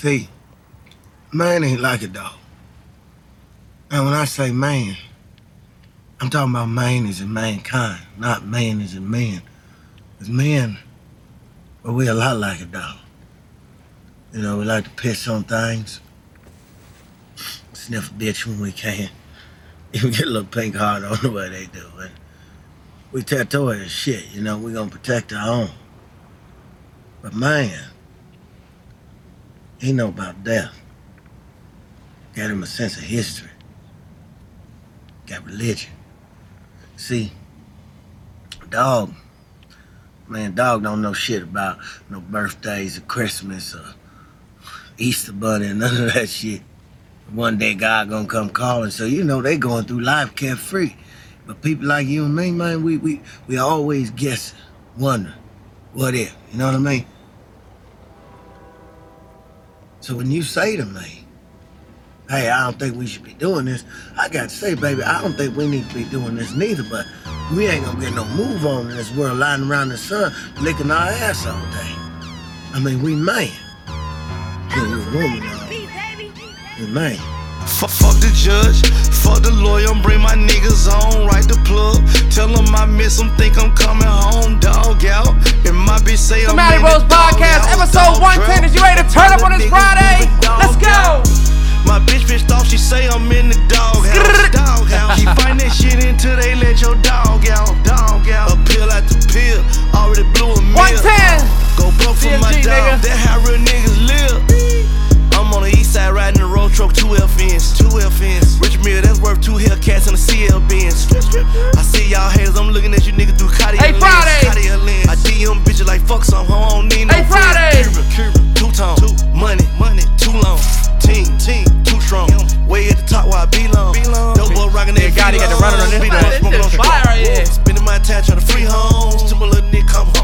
See, man ain't like a dog. And when I say man, I'm talking about man as in mankind, not man as in man. As men, well, we a lot like a dog. You know, we like to piss on things, sniff a bitch when we can, even get a little pink heart on the way they do. And we tattoo it as shit, you know, we gonna protect our own. But man, he know about death. Got him a sense of history. Got religion. See, dog, man, dog don't know shit about no birthdays or Christmas or Easter bunny and none of that shit. One day God gonna come calling, so you know they going through life carefree. But people like you and me, man, we we we always guessing, wondering, what if? You know what I mean? So when you say to me, hey, I don't think we should be doing this, I got to say, baby, I don't think we need to be doing this neither, but we ain't gonna get no move on in this world lying around the sun licking our ass all day. I mean, we man. A woman. We man. Fuck, fuck the judge, fuck the lawyer, bring my niggas on, right the plug. Tell them I miss them, think I'm coming home, dog out. And my bitch say I'm Mally Bros Podcast, house, episode 110. Is you ready to turn up on this Friday? Let's go. out. My bitch pissed off, she say I'm in the dog house, dog house. Keep fighting that shit until they let your dog out, dog out. A pill after pill, already blew a meal. 110. Go broke for my dog, nigga. that how real niggas live. I'm on the riding the road truck, two L-fins, two L-fins. Rich Mill, that's worth two Hellcats and a CL Benz. I see y'all haters, I'm looking at you niggas through Cartier Hey, lens, Friday. Cartier lens. I DM bitches like fuck some, hoe, I don't need no Hey, friends. Friday. Cuban, two tone, two money, money, too long, team, team, too strong. Way at the top where I belong. Dope boy rockin' that Yeah, Gotti got the running on this Beat man. up, This smoking shit on fire right here. Spending my time trying to free homes. Till my little nigga come home.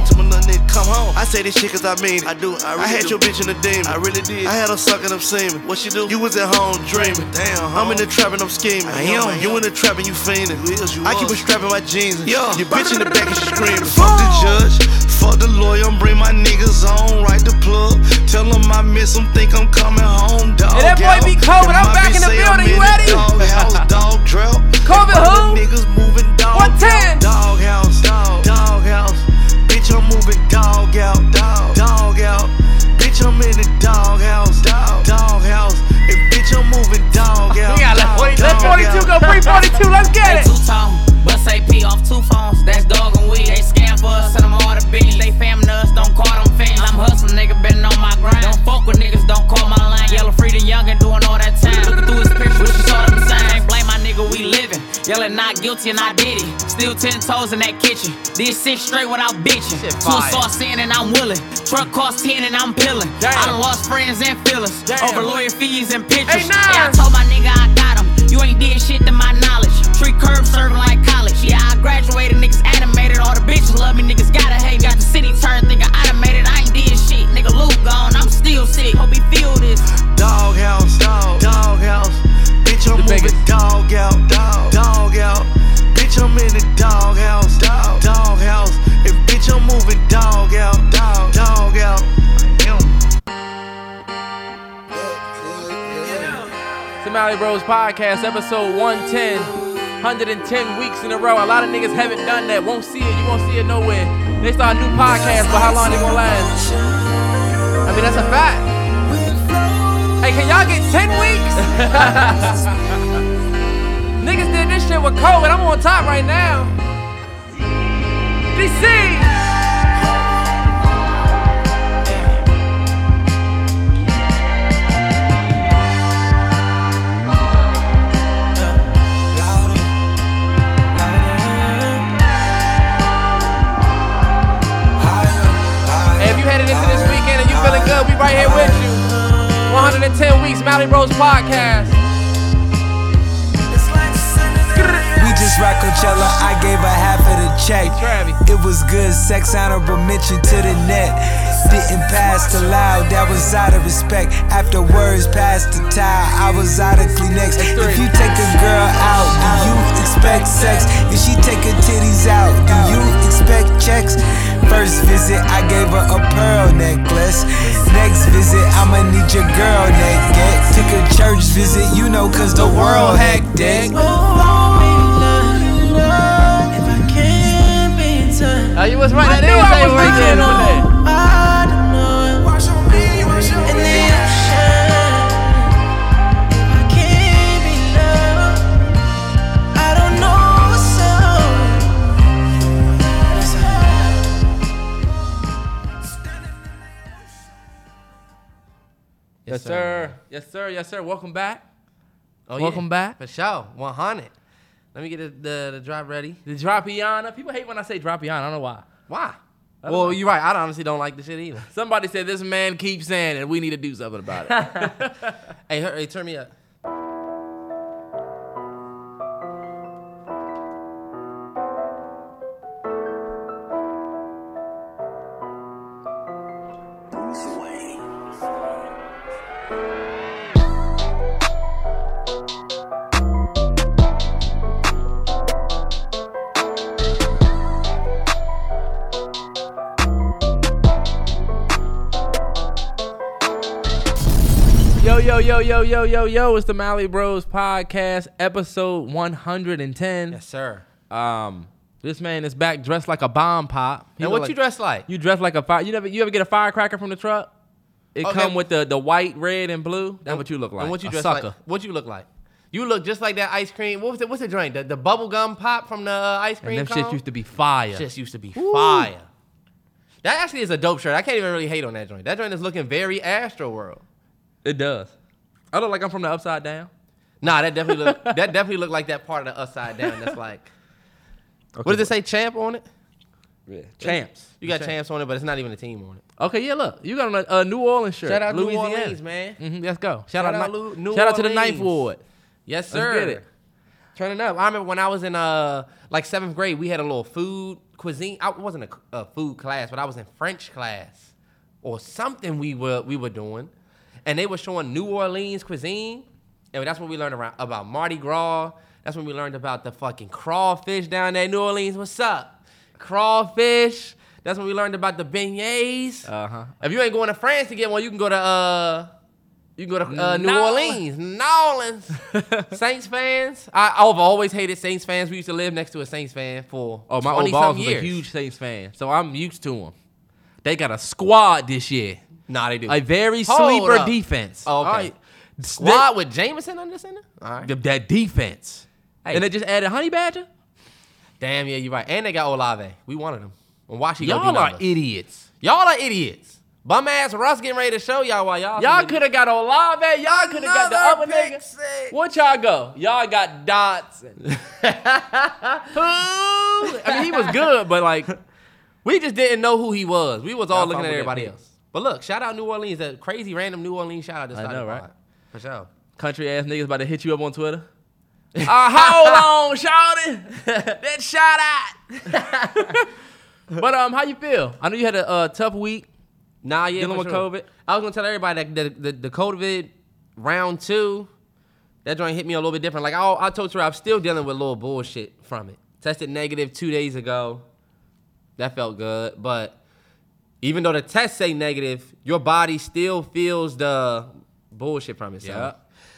Come home. I say this shit cause I mean it. I do. I, really had your bitch in the demon. I really did. I had her sucking up semen. What she do? You was at home dreaming. Damn. I'm in the trap and I'm scheming. I am. You in the trap and you fiending. I keep a strap in my jeans. And yeah. Your bitch in the back and she screaming. Fuck the judge. Fuck the lawyer. I'm Bring my niggas on. Right the plug. Tell them I miss them. Think I'm coming home. Dog Hey, that boy be cold, I'm back in the building. You ready? Dog house. Dog trap. COVID who? niggas moving dog 110. Dog house, dog, dog house. Bitch, I'm moving dog out, dog, dog out. Bitch, I'm in the dog house, dog, dog house. And bitch, I'm moving dog out. We got let dog, 40, let 42 go, 342, Let's get They it. two tone, bust AP off two phones. That's dog and weed. They scam for us, send them all the beans. They famin' us, don't call them fiends. I'm hustling, nigga, been on my grind. Don't fuck with niggas, don't call my line. Yellow free the young and doing all Yelling not guilty and I did it. Still ten toes in that kitchen. Did six straight without bitching. Two sauce in and I'm willing. Truck cost ten and I'm peeling. Damn. I done lost friends and feelings. Damn. Over lawyer fees and pictures. Hey. Yeah, I told my nigga I got him. You ain't did shit to my knowledge. Tree curb serving like college. Yeah, I graduated, niggas animated. All the bitches love me, niggas gotta hate. Got the city turned, think I automated. I ain't did shit. Nigga Luke gone, I'm still sick. Hope he feel this. Dog Moving dog out, dog, dog out. Bitch, I'm in the dog house, dog, dog house. And bitch, I'm moving dog out, dog, dog out. Mally Bros Podcast, episode 110. 110 weeks in a row. A lot of niggas haven't done that. Won't see it. You won't see it nowhere. They start a new podcast, but how long they gonna last? I mean, that's a fact. Hey, can y'all get 10 weeks? niggas did this shit with COVID. I'm on top right now. DC! Hey, if you headed into this weekend and you feeling good, we right here with you. 110 weeks, Mally Bros Podcast. We just rock Coachella, I gave her half of the check. It was good sex, honorable mention to the net. Didn't pass the loud, that was out of respect. After words passed the towel, I was out of Kleenex. If you take a girl out, do you expect sex? If she take her titties out, do you expect checks? First visit, I gave her a pearl necklace. Next visit, I'ma need your girl naked. Took a church visit, you know, cause the world hectic. Oh, you was right. That is a right there on that. Sir. Yes, sir. Yes, sir. Welcome back. Oh, Welcome yeah. back. For sure. 100. Let me get the, the, the drop ready. The Dropiana. People hate when I say Dropiana. I don't know why. Why? Well, know. you're right. I honestly don't like the shit either. Somebody said this man keeps saying it. We need to do something about it. Hey, hey, turn me up. Yo, yo, yo, yo. It's the Mally Bros podcast, episode 110. Yes, sir. Um, this man is back dressed like a bomb pop. He And what you like- dress like? You dress like a fire. You never you ever get a firecracker from the truck? It Okay. come with the, the white, red, and blue. That's what you look like. And what you dress sucker. like? What you look like? You look just like that ice cream. What was it? What's the drink? The, the bubble gum pop from the uh, ice And cream them cone? shit used to be fire. Shit used to be fire. That actually is a dope shirt. I can't even really hate on that joint. That joint is looking very Astro World. It does. I look like I'm from the upside down. Nah, that definitely look that definitely look like that part of the upside down. That's like, what does it say? Champ on it? Yeah. Champs. You got champs on it, but it's not even a team on it. Okay, yeah, look. You got a, a New Orleans shirt. Shout out New Orleans, man. hmm let's go. Shout, Shout out, out New Shout out to the Orleans. Ninth Ward. Yes, sir. Let's get it. Turning up. I remember when I was in uh like seventh grade, we had a little food cuisine. I wasn't a, a food class, but I was in French class or something. We were we were doing, and they were showing New Orleans cuisine, and that's when we learned around, about Mardi Gras. That's when we learned about the fucking crawfish down there in New Orleans. What's up, crawfish? That's when we learned about the beignets. Uh-huh. If you ain't going to France to get one, you can go to uh, you can go to uh, New New Orleans, New Orleans. Saints fans. I, I've always hated Saints fans. We used to live next to a Saints fan for Oh, my 20 old boss was years. a huge Saints fan, so I'm used to them. They got a squad this year. Nah, they do. A very Hold sleeper up. defense. Oh, okay. All right. Squad with Jameis under center. All right. That, that defense. Hey. And they just added Honey Badger. Damn, yeah, you're right. And they got Olave. We wanted him. And watch he go Y'all are numbers. idiots. Y'all are idiots. Bum ass Russ getting ready to show y'all why y'all. Y'all could have got Olave. Y'all could have got the Another other pick nigga. six. What y'all go? Y'all got dots. And I mean, he was good, but like, We just didn't know who he was. We was all Y'all looking at that everybody pick. else. But look, shout out New Orleans. That crazy random New Orleans shout out to I know, right? Pod. For sure. country ass niggas about to hit you up on Twitter. Uh, hold on, shawty. That shout out. but um, how you feel? I know you had a uh, tough week. Nah, yeah, Dealing with sure. COVID? I was gonna tell everybody that the, the, the COVID round two, that joint hit me a little bit different. Like I, I told her, I'm still dealing with a little bullshit from it. Tested negative two days ago. That felt good, but even though the tests say negative, your body still feels the bullshit from it. So Yeah.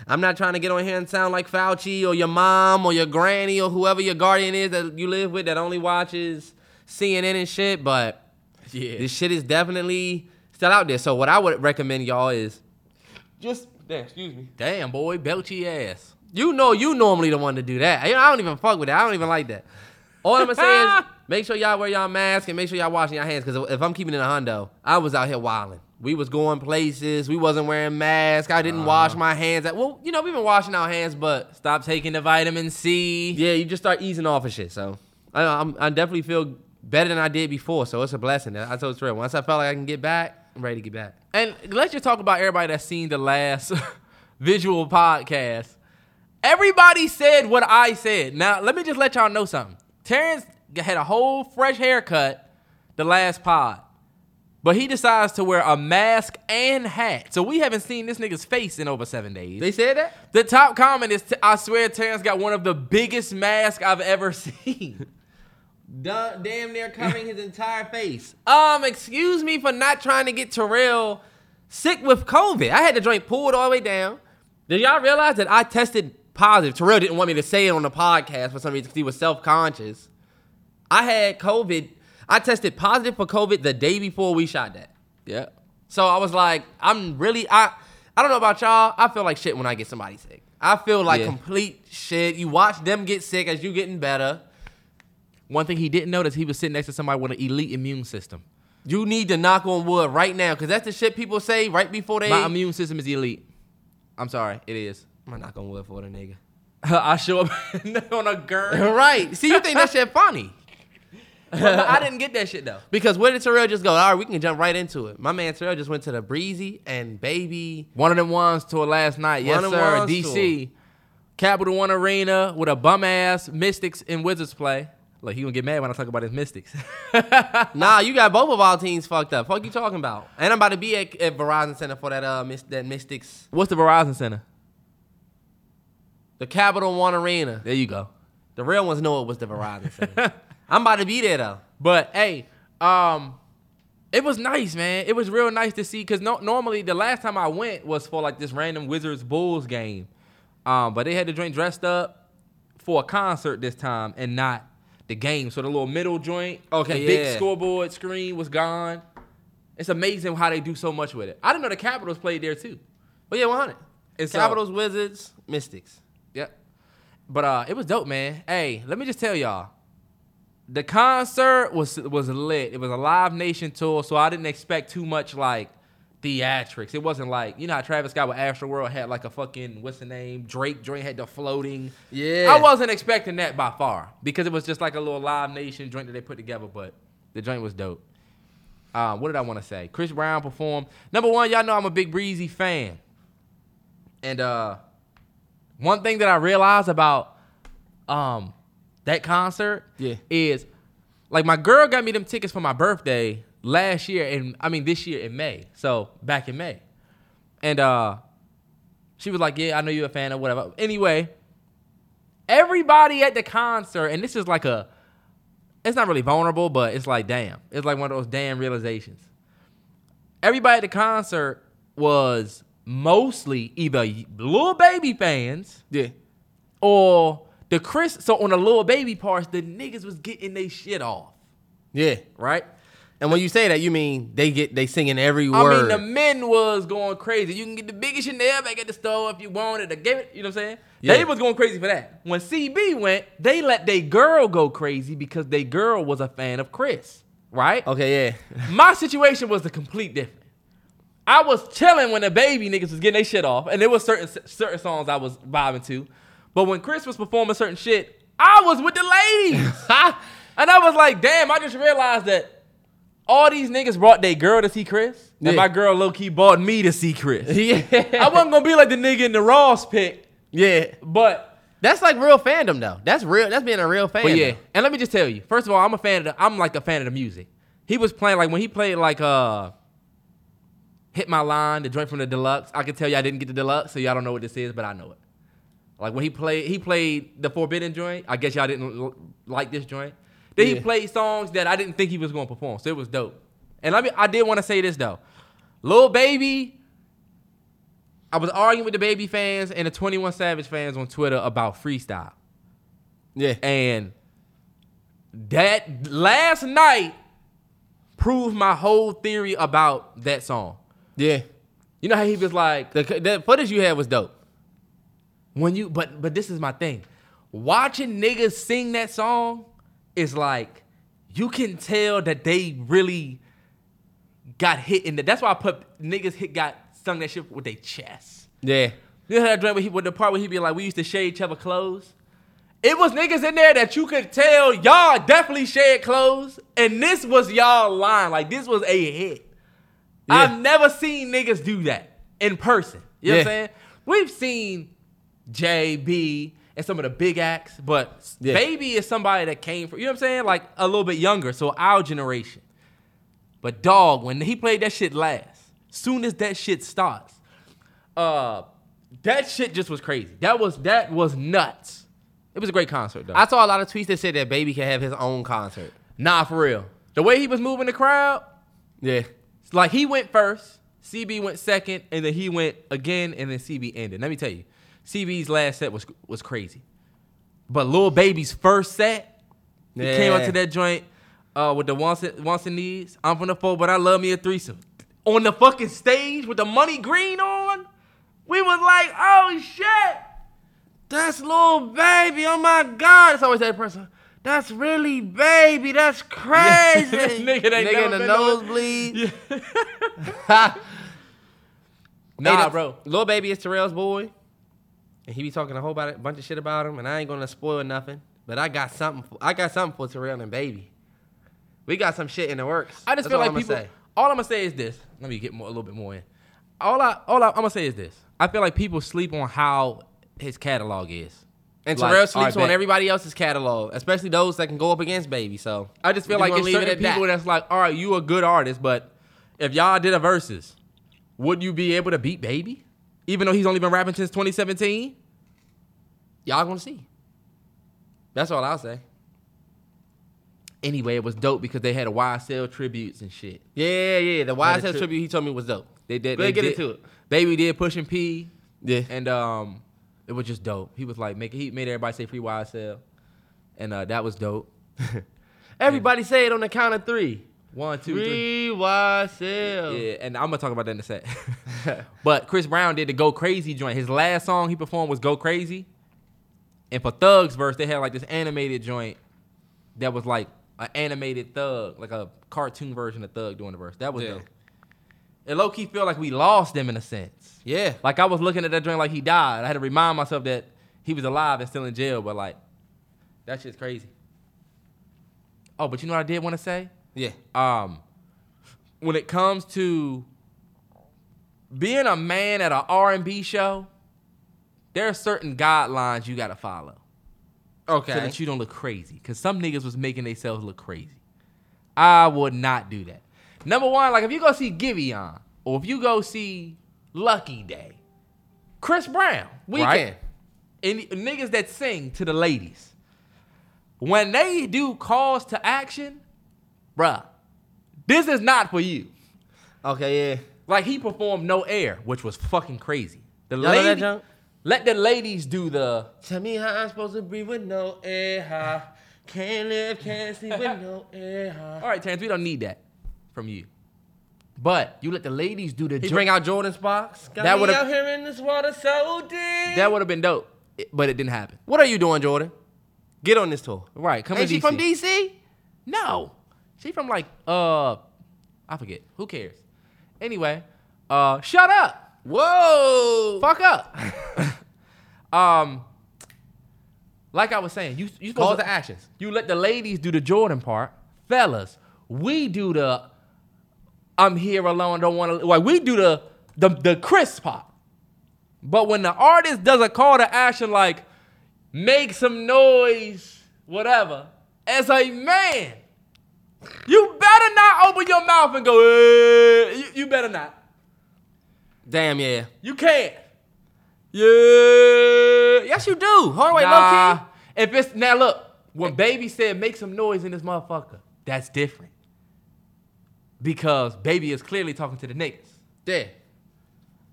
I'm not trying to get on here and sound like Fauci or your mom or your granny or whoever your guardian is that you live with that only watches CNN and shit, but Yeah. this shit is definitely still out there. So what I would recommend y'all is just damn, excuse me. Damn, boy, belchy ass. You know you normally the one to do that. I I don't even fuck with that. I don't even like that. All I'm gonna say is make sure y'all wear y'all mask and make sure y'all washing your hands. Cause if I'm keeping it in a hundo, I was out here wilding. We was going places. We wasn't wearing masks. I didn't wash uh-huh. my hands. Well, you know we've been washing our hands, but Stop taking the vitamin C. yeah, you just start easing off of shit. So I, I'm, I definitely feel better than I did before. So it's a blessing. I told Trey once I felt like I can get back, I'm ready to get back. And let's just talk about everybody that's seen the last visual podcast. Everybody said what I said. Now, let me just let y'all know something. Terrance had a whole fresh haircut the last pod. But he decides to wear a mask and hat. So we haven't seen this nigga's face in over seven days. They said that? The top comment is, I swear Terrance got one of the biggest masks I've ever seen. Damn near covering his entire face. Um, excuse me for not trying to get Terrell sick with COVID. I had the joint pulled all the way down. Did y'all realize that I tested positive? Terrell didn't want me to say it on the podcast for some reason because he was self conscious. I had COVID. I tested positive for COVID the day before we shot that. Yeah. So I was like, I'm really I I don't know about y'all. I feel like shit when I get somebody sick. I feel like Yeah. complete shit. You watch them get sick as you getting better. One thing he didn't notice, he was sitting next to somebody with an elite immune system. You need to knock on wood right now, cause that's the shit people say right before they. My immune system is elite. I'm sorry, it is. I'm not gonna wood for the nigga. I show up on a girl. right. See, you think that shit funny? But I didn't get that shit though. Because where did Terrell just go? All right, we can jump right into it. My man Terrell just went to the Breezy and Baby. One of them ones tour last night. Yes, of them sir. ones DC. Capital One Arena with a bum ass Mystics and Wizards play. Look, he gonna get mad when I talk about his Mystics. Nah, you got both of our teams fucked up. Fuck you talking about? And I'm about to be at, at Verizon Center for that uh mis- that Mystics, What's the Verizon Center? The Capital One Arena. There you go. The real ones know it was the Verizon Center. I'm about to be there though. But hey, um, it was nice, man. It was real nice to see because no, normally the last time I went was for like this random Wizards Bulls game, um, but they had the joint dressed up for a concert this time and not the game. So the little middle joint, Okay, the big scoreboard screen was gone. It's amazing how they do so much with it. I didn't know the Capitals played there too. But yeah, 100. And so- Capitals, Wizards, Mystics. Yep. But uh, it was dope, man. Hey, let me just tell y'all, the concert was was lit. It was a Live Nation tour, so I didn't expect too much like theatrics. It wasn't like you know how Travis Scott with Astro World had like a fucking what's the name Drake joint had the floating. Yeah. I wasn't expecting that by far because it was just like a little Live Nation joint that they put together. But the joint was dope. Uh, what did I want to say? Chris Brown performed. Number one, y'all know I'm a big Breezy fan, and uh, one thing that I realized about um that concert Yeah. is like my girl got me them tickets for my birthday last year and I mean this year in May. So back in May. And uh she was like, Yeah, I know you're a fan or whatever. Anyway, everybody at the concert, and this is like a it's not really vulnerable, but it's like damn. It's like one of those damn realizations. Everybody at the concert was mostly either Lil Baby fans Yeah. or the Chris. So on the Lil Baby parts, the niggas was getting they shit off, Yeah. right? And when you say that, you mean they get they singing every word. I mean, the men was going crazy. You can get the biggest Chanel back at the store if you wanted to give it. You know what I'm saying? Yeah. They was going crazy for that. When CB went, they let their girl go crazy because their girl was a fan of Chris, right? okay, yeah. My situation was the complete different. I was chilling when the baby niggas was getting their shit off, and there was certain certain songs I was vibing to. But when Chris was performing certain shit, I was with the ladies. and I was like, damn, I just realized that all these niggas brought their girl to see Chris, and Yeah. my girl low key bought me to see Chris. yeah. I wasn't gonna be like the nigga in the Ross pick, yeah. but That's like real fandom though. That's real. That's being a real fan. But yeah, and let me just tell you. First of all, I'm a fan of. The, I'm like a fan of the music. He was playing like when he played like uh, hit my line, the joint from the deluxe. I can tell you I didn't get the deluxe, so y'all don't know what this is, but I know it. Like when he played, he played the Forbidden joint. I guess y'all didn't l- like this joint. Then he played songs that I didn't think he was going to perform, so it was dope. And let me, I did want to say this though, Lil Baby. I was arguing with the Baby fans and the 21 Savage fans on Twitter about freestyle. Yeah. And that last night proved my whole theory about that song. Yeah. You know how he was like, The, the footage you had was dope. when you, but but this is my thing. Watching niggas sing that song is like, you can tell that they really got hit in the. That's why I put niggas hit got sung that shit with their chest. Yeah. You know that joint where he, with the part where he be like, we used to share each other clothes. It was niggas in there that you could tell y'all definitely shared clothes, and this was y'all line. Like this was a hit. Yeah. I've never seen niggas do that in person. You know what I'm saying? We've seen JB and some of the big acts, but Yeah. Baby is somebody that came from, you know what I'm saying? Like a little bit younger, so our generation. But dog, when he played that shit last, soon as that shit starts, uh, that shit just was crazy. That was that was nuts. It was a great concert though. I saw a lot of tweets that said that Baby can have his own concert. nah, for real. The way he was moving the crowd, Yeah. Like he went first, CB went second, and then he went again, and then CB ended. Let me tell you, CB's last set was was crazy, but Lil Baby's first set, he came up to that joint uh, with the wants and, wants and needs. I'm from the four, but I love me a threesome. On the fucking stage with the money green on, we was like, oh shit, that's Lil Baby. Oh my god, it's always that person. That's really baby. That's crazy. Nigga, they Nigga never in the been on- nosebleed. Nah, Hey, bro. Lil Baby is Terrell's boy. And he be talking a whole about it, bunch of shit about him, and I ain't gonna spoil nothing. But I got something. For, I got something for Terrell and Baby. We got some shit in the works. I just That's feel like I'ma people. say. All I'm gonna say is this. Let me get more, a little bit more in. All I, all I, I'm gonna say is this. I feel like people sleep on how his catalog is. And Like, Terrell all sleeps right, on everybody else's catalog, especially those that can go up against Baby. So I just feel like it's leave it certain at that. people that's like, all right, you a good artist, but if y'all did a versus, would you be able to beat Baby, even though he's only been rapping since 2017? y'all gonna see. That's all I'll say. Anyway, it was dope because they had a YSL tributes and shit. Yeah, yeah. The YSL tri- tribute he told me was dope. They did. They ahead, get did- into it. Baby did pushing P. Yeah. and um, it was just dope. He was like, make he made everybody say free YSL, and uh, that was dope. Everybody say it on the count of three. One, two, three. Free YSL. Yeah, and I'm gonna talk about that in a sec. but Chris Brown did the Go Crazy joint. His last song he performed was Go Crazy, and for Thug's verse, they had like this animated joint that was like an animated Thug, like a cartoon version of Thug doing the verse. That was Yeah. dope. It low key feel like we lost them in a sense. Yeah. Like I was looking at that joint like he died. I had to remind myself that he was alive and still in jail, but like that shit's crazy. Oh, but you know what I did want to say? Yeah. Um when it comes to being a man at an R&B show, there are certain guidelines you got to follow Okay. so that you don't look crazy. Cause some niggas was making themselves look crazy. I would not do that. Number one, like if you go see Giveon or if you go see Lucky Daye, Chris Brown, Weeknd. right? And niggas that sing to the ladies, when they do calls to action, bruh, this is not for you. okay, yeah. Like he performed No Air, which was fucking crazy. The Y'all lady, let the ladies do the Tell me how I'm supposed to breathe with no air. How can't live, can't sleep with no air. How. All right, Terrance, we don't need that from you. But you let the ladies do the He jo- bring out Jordin Sparks. Got That me would've- out here in this water so deep. that would have been dope, It- but it didn't happen. what are you doing, Jordin? Get on this tour. Right? Come Ain't to she DC. from DC? No, she from like uh, I forget. Who cares? Anyway, uh, shut up. Whoa. Fuck up. um, like I was saying, you you Call supposed to to actions. You let the ladies do the Jordin part, fellas. We do the I'm here alone, don't want to. Like we do the the the Chris pop, But when the artist does a call to action like make some noise, whatever, as a man, you better not open your mouth and go. "Eh." You, you better not. Damn, yeah. You can't. Yeah. Yes, you do. Hold on, wait, Nah, low key. If it's now look, when baby said make some noise in this motherfucker, that's different. Because baby is clearly talking to the niggas. Yeah.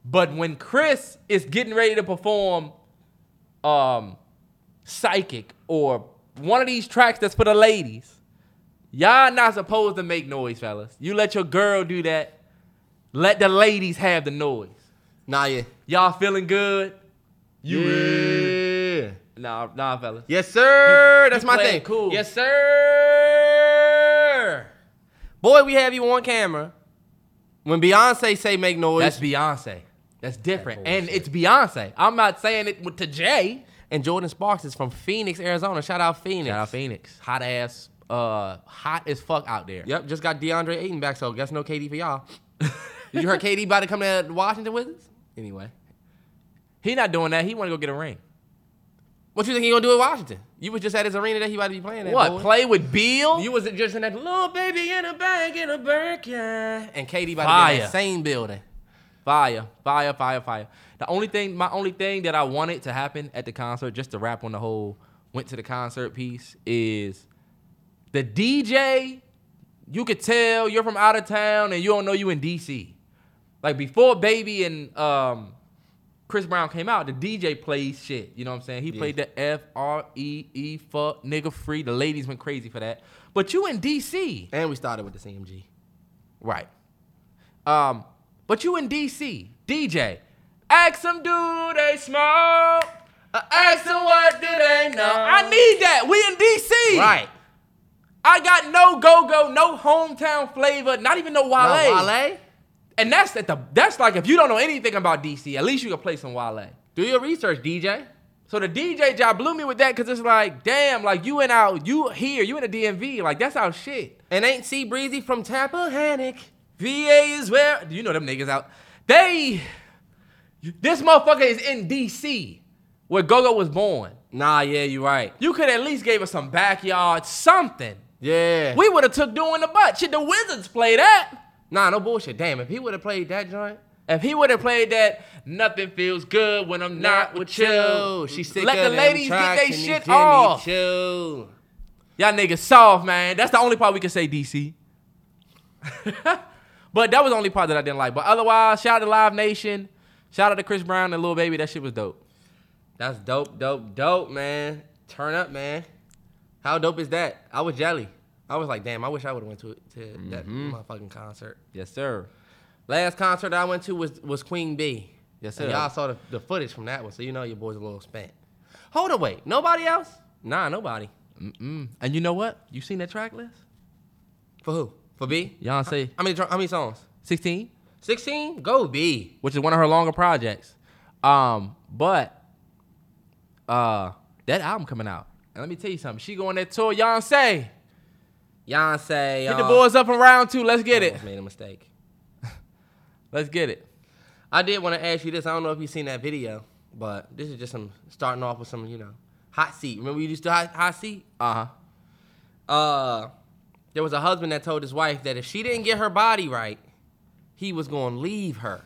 But when Chris is getting ready to perform um psychic or one of these tracks that's for the ladies, y'all not supposed to make noise, fellas. You let your girl do that. Let the ladies have the noise. Nah, yeah. Y'all feeling good? You Yeah. Nah, nah, fellas. Yes, sir. You- That's you my thing. cool. Yes, sir. Boy, we have you on camera. When Beyonce say make noise, That's Beyonce. That's different. That and it's Beyonce. I'm not saying it with- to Jay. and Jordin Sparks is from Phoenix, Arizona. Shout out Phoenix. Shout out Phoenix. Hot ass, uh, hot as fuck out there. Yep, just got DeAndre Ayton back, so guess no KD for y'all. Did you heard KD about to come to Washington Wizards? Anyway, He not doing that. He want to go get a ring. what you think he gonna do in Washington? You was just at his arena that he about to be playing at. What? boy. Play with Beal? You was just in that little baby in a bag in a Birkin. And KD about to be in that same building. Fire, fire, fire, fire. The only thing, my only thing that I wanted to happen at the concert, just to wrap on the whole went to the concert piece, is the DJ. You could tell you're from out of town and you don't know you in DC. Like before Baby and um, Chris Brown came out, the DJ played shit. You know what I'm saying? He played the F R E E fuck nigga free. The ladies went crazy for that. But you in DC. And we started with the CMG. Right. Um, but you in DC, DJ. Ask them do they smoke? Uh, ask them what do they know? I need that. We in DC. Right. I got no go go, no hometown flavor, not even no Wale. No, Wale? And that's at the that's like if you don't know anything about DC, at least you can play some Wale. Do your research, DJ. So the DJ job blew me with that because it's like, damn, like you in out, you here, you in the DMV, like that's our shit. And ain't C Breezy from Tappahannock. VA is where Do you know them niggas out. They this motherfucker is in DC where Gogo was born. Nah, yeah, you right. You could at least gave us some backyard something. Yeah. We would have took doing the butt. Shit, the Wizards play that. Nah, no bullshit. Damn, if he would have played that joint. If he would have played that, nothing feels good when I'm not, with you. She sick Let the ladies get they shit off. Choo. Y'all niggas soft, man. That's the only part we can say DC. but that was the only part that I didn't like. But otherwise, shout out to Live Nation. Shout out to Chris Brown and Lil Baby. That shit was dope. That's dope, dope, dope, man. Turn up, man. How dope is that? I was jelly. I was like, damn, I wish I would have went to to that motherfucking concert. Yes, sir. Last concert I went to was was Queen B. Yes, And sir. y'all saw the, the footage from that one, so you know your boy's a little spent. Hold on, wait. Nobody else? Nah, nobody. Mm. And you know what? You seen that track list? For who? For B? Y'all say How many how many songs? 16, 16? Go B. which is one of her longer projects. Um, but uh, that album coming out. And let me tell you something. She going that tour. Y'all Beyonce. hit the boys up in round two. Let's get it. Made a mistake. Let's get it. I did want to ask you this. I don't know if you've seen that video, but this is just some starting off with some, you know, hot seat. Remember you used to hot, hot seat? Uh huh. Uh, there was a husband that told his wife that if she didn't get her body right, he was going to leave her.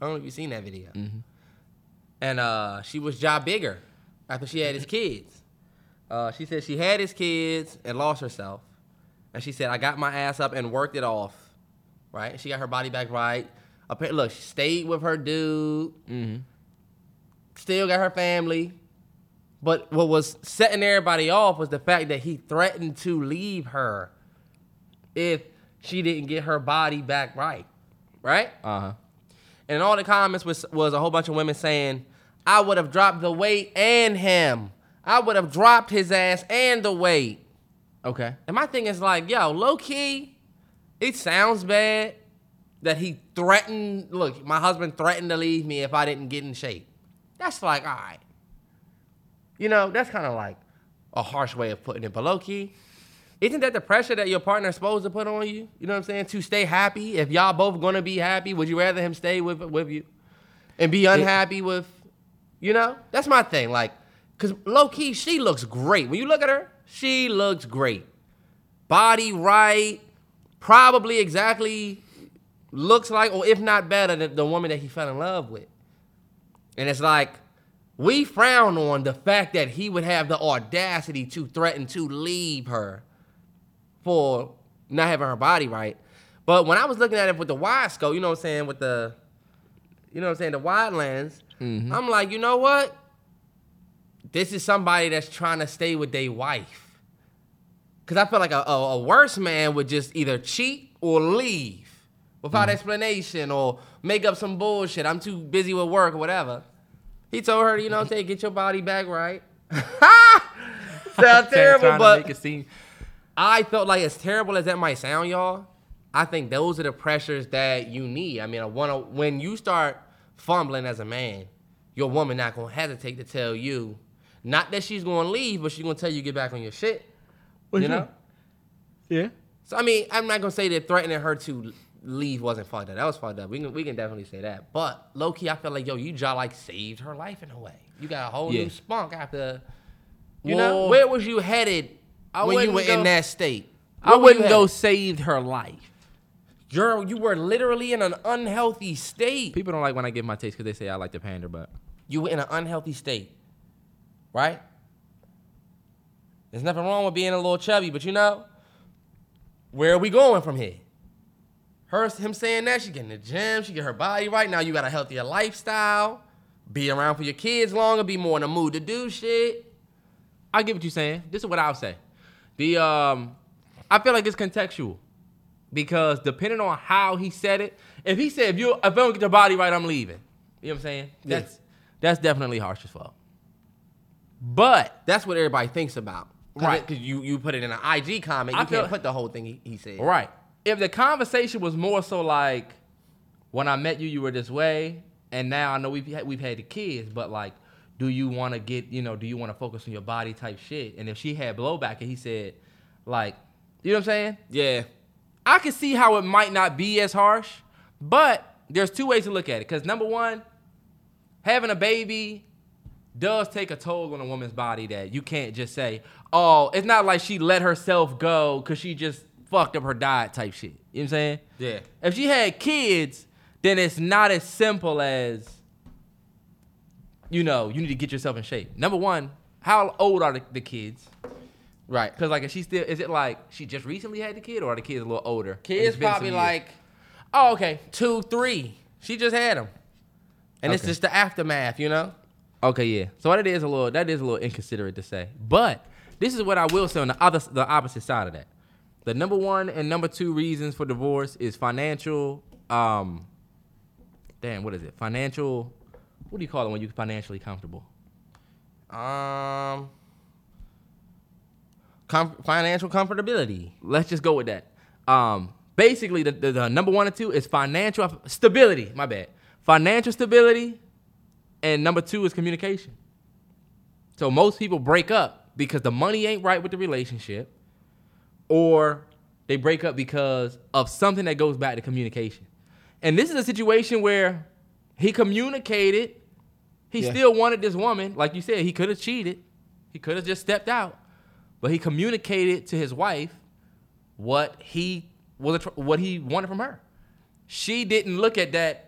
I don't know if you've seen that video. And uh, she was job bigger after she had his kids. Uh, she said she had his kids and lost herself. And she said, I got my ass up and worked it off. Right? She got her body back right. Look, she stayed with her dude. Still got her family. But what was setting everybody off was the fact that he threatened to leave her if she didn't get her body back right. Right? Uh huh. And all the comments was was a whole bunch of women saying, I would have dropped the weight and him. I would have dropped his ass and the weight. Okay. And my thing is like, yo, low key, it sounds bad that he threatened. Look, my husband threatened to leave me if I didn't get in shape. That's like, all right. You know, that's kind of like a harsh way of putting it. But low key, isn't that the pressure that your partner's supposed to put on you? You know what I'm saying? To stay happy. If y'all both gonna be happy, would you rather him stay with with you and be unhappy with? You know, that's my thing. Like, cause low key, she looks great. When you look at her, she looks great. Body right, probably exactly looks like, or if not better, than the woman that he fell in love with. And it's like, we frown on the fact that he would have the audacity to threaten to leave her for not having her body right. But when I was looking at it with the wide scope, you know what I'm saying, with the, you know what I'm saying, the wide lens, mm-hmm. I'm like, you know what? This is somebody that's trying to stay with their wife. Cause I feel like a, a, a worse man would just either cheat or leave without mm-hmm. explanation or make up some bullshit. I'm too busy with work or whatever. He told her, you know what I'm saying, get your body back right. Sounds terrible, but make it seem. I felt like as terrible as that might sound, y'all. I think those are the pressures that you need. I mean, I wanna when you start fumbling as a man, your woman not gonna hesitate to tell you, not that she's gonna leave, but she's gonna tell you get back on your shit. you know? Yeah. So I mean, I'm not gonna say that threatening her to leave wasn't fucked up. That was fucked up. We can we can definitely say that. But low key, I feel like yo, you just like saved her life in a way. You got a whole Yeah. new spunk after You know, where was you headed I when you were go- in that state? I Where you wouldn't go saved her life. Girl, you were literally in an unhealthy state. People don't like when I give my taste because they say I like to pander, but You were in an unhealthy state, right? There's nothing wrong with being a little chubby, but you know, where are we going from here? Her, him saying that she get in the gym, she get her body right. Now you got a healthier lifestyle, be around for your kids longer, be more in the mood to do shit. I get what you're saying. This is what I'll say. The um, I feel like it's contextual because depending on how he said it, if he said if you if I don't get your body right, I'm leaving. You know what I'm saying? Yeah. That's that's definitely harsh as fuck. But That's what everybody thinks about, Right. Because you you put it in an IG comment, you I can't put the whole thing he, he said. right, if the conversation was more so like, when I met you, you were this way, and now I know we've had, we've had the kids, but like, do you want to get you know, do you want to focus on your body type shit? And if she had blowback and he said, like, you know what I'm saying? Yeah. I can see how it might not be as harsh, but there's two ways to look at it. Because number one, having a baby does take a toll on a woman's body that you can't just say, oh, it's not like she let herself go because she just fucked up her diet type shit. You know what I'm saying? Yeah. If she had kids, then it's not as simple as, you know, you need to get yourself in shape. Number one, how old are the, the kids? Right. Because like, is she still? Is it like she just recently had the kid, or are the kids a little older? Kids it's been some probably like oh, okay, two, three. She just had them, and it's just the aftermath, you know. Okay, yeah. So that is a little that is a little inconsiderate to say, but this is what I will say on the other the opposite side of that. The number one and number two reasons for divorce is financial. Um, damn, what is it? Financial. What do you call it when you're financially comfortable? Um, com- financial comfortability. Let's just go with that. Um, basically, the, the, the number one and two is financial stability. My bad. Financial stability, and number two is communication. So most people break up because the money ain't right with the relationship, or they break up because of something that goes back to communication. And this is a situation where he communicated. He Yeah. still wanted this woman, like you said. He could have cheated. He could have just stepped out, but he communicated to his wife what he was what he wanted from her. She didn't look at that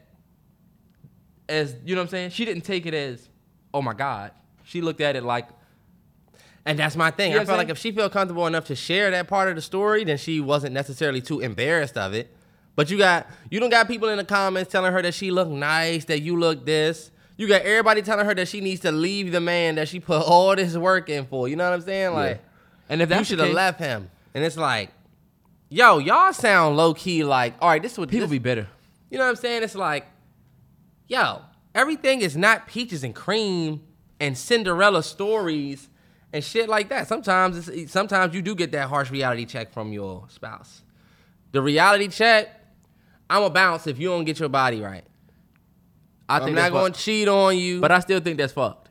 as you know what I'm saying. She didn't take it as, oh my god. She looked at it like, And that's my thing. You know I felt like if she felt comfortable enough to share that part of the story, then she wasn't necessarily too embarrassed of it. But you got you don't got people in the comments telling her that she look nice, that you look this. You got everybody telling her that she needs to leave the man that she put all this work in for. You know what I'm saying? Like, and if you should have left him. And it's like, yo, y'all sound low key like, all right, this is what people this, be bitter. You know what I'm saying? It's like, yo, everything is not peaches and cream and Cinderella stories and shit like that. Sometimes it's, sometimes you do get that harsh reality check from your spouse. The reality check, I'm a bounce if you don't get your body right. I I'm think not going to fucked. cheat on you. but I still think that's fucked.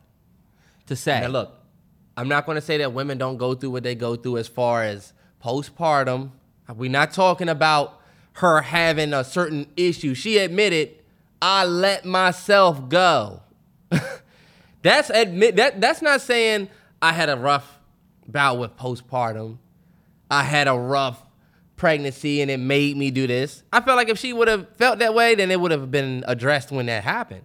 To say, Now look, I'm not going to say that women don't go through what they go through as far as postpartum. We're not talking about her having a certain issue. She admitted, I let myself go. that's admit that that's not saying I had a rough bout with postpartum. I had a rough pregnancy and it made me do this. I felt like if she would have felt that way, then it would have been addressed when that happened.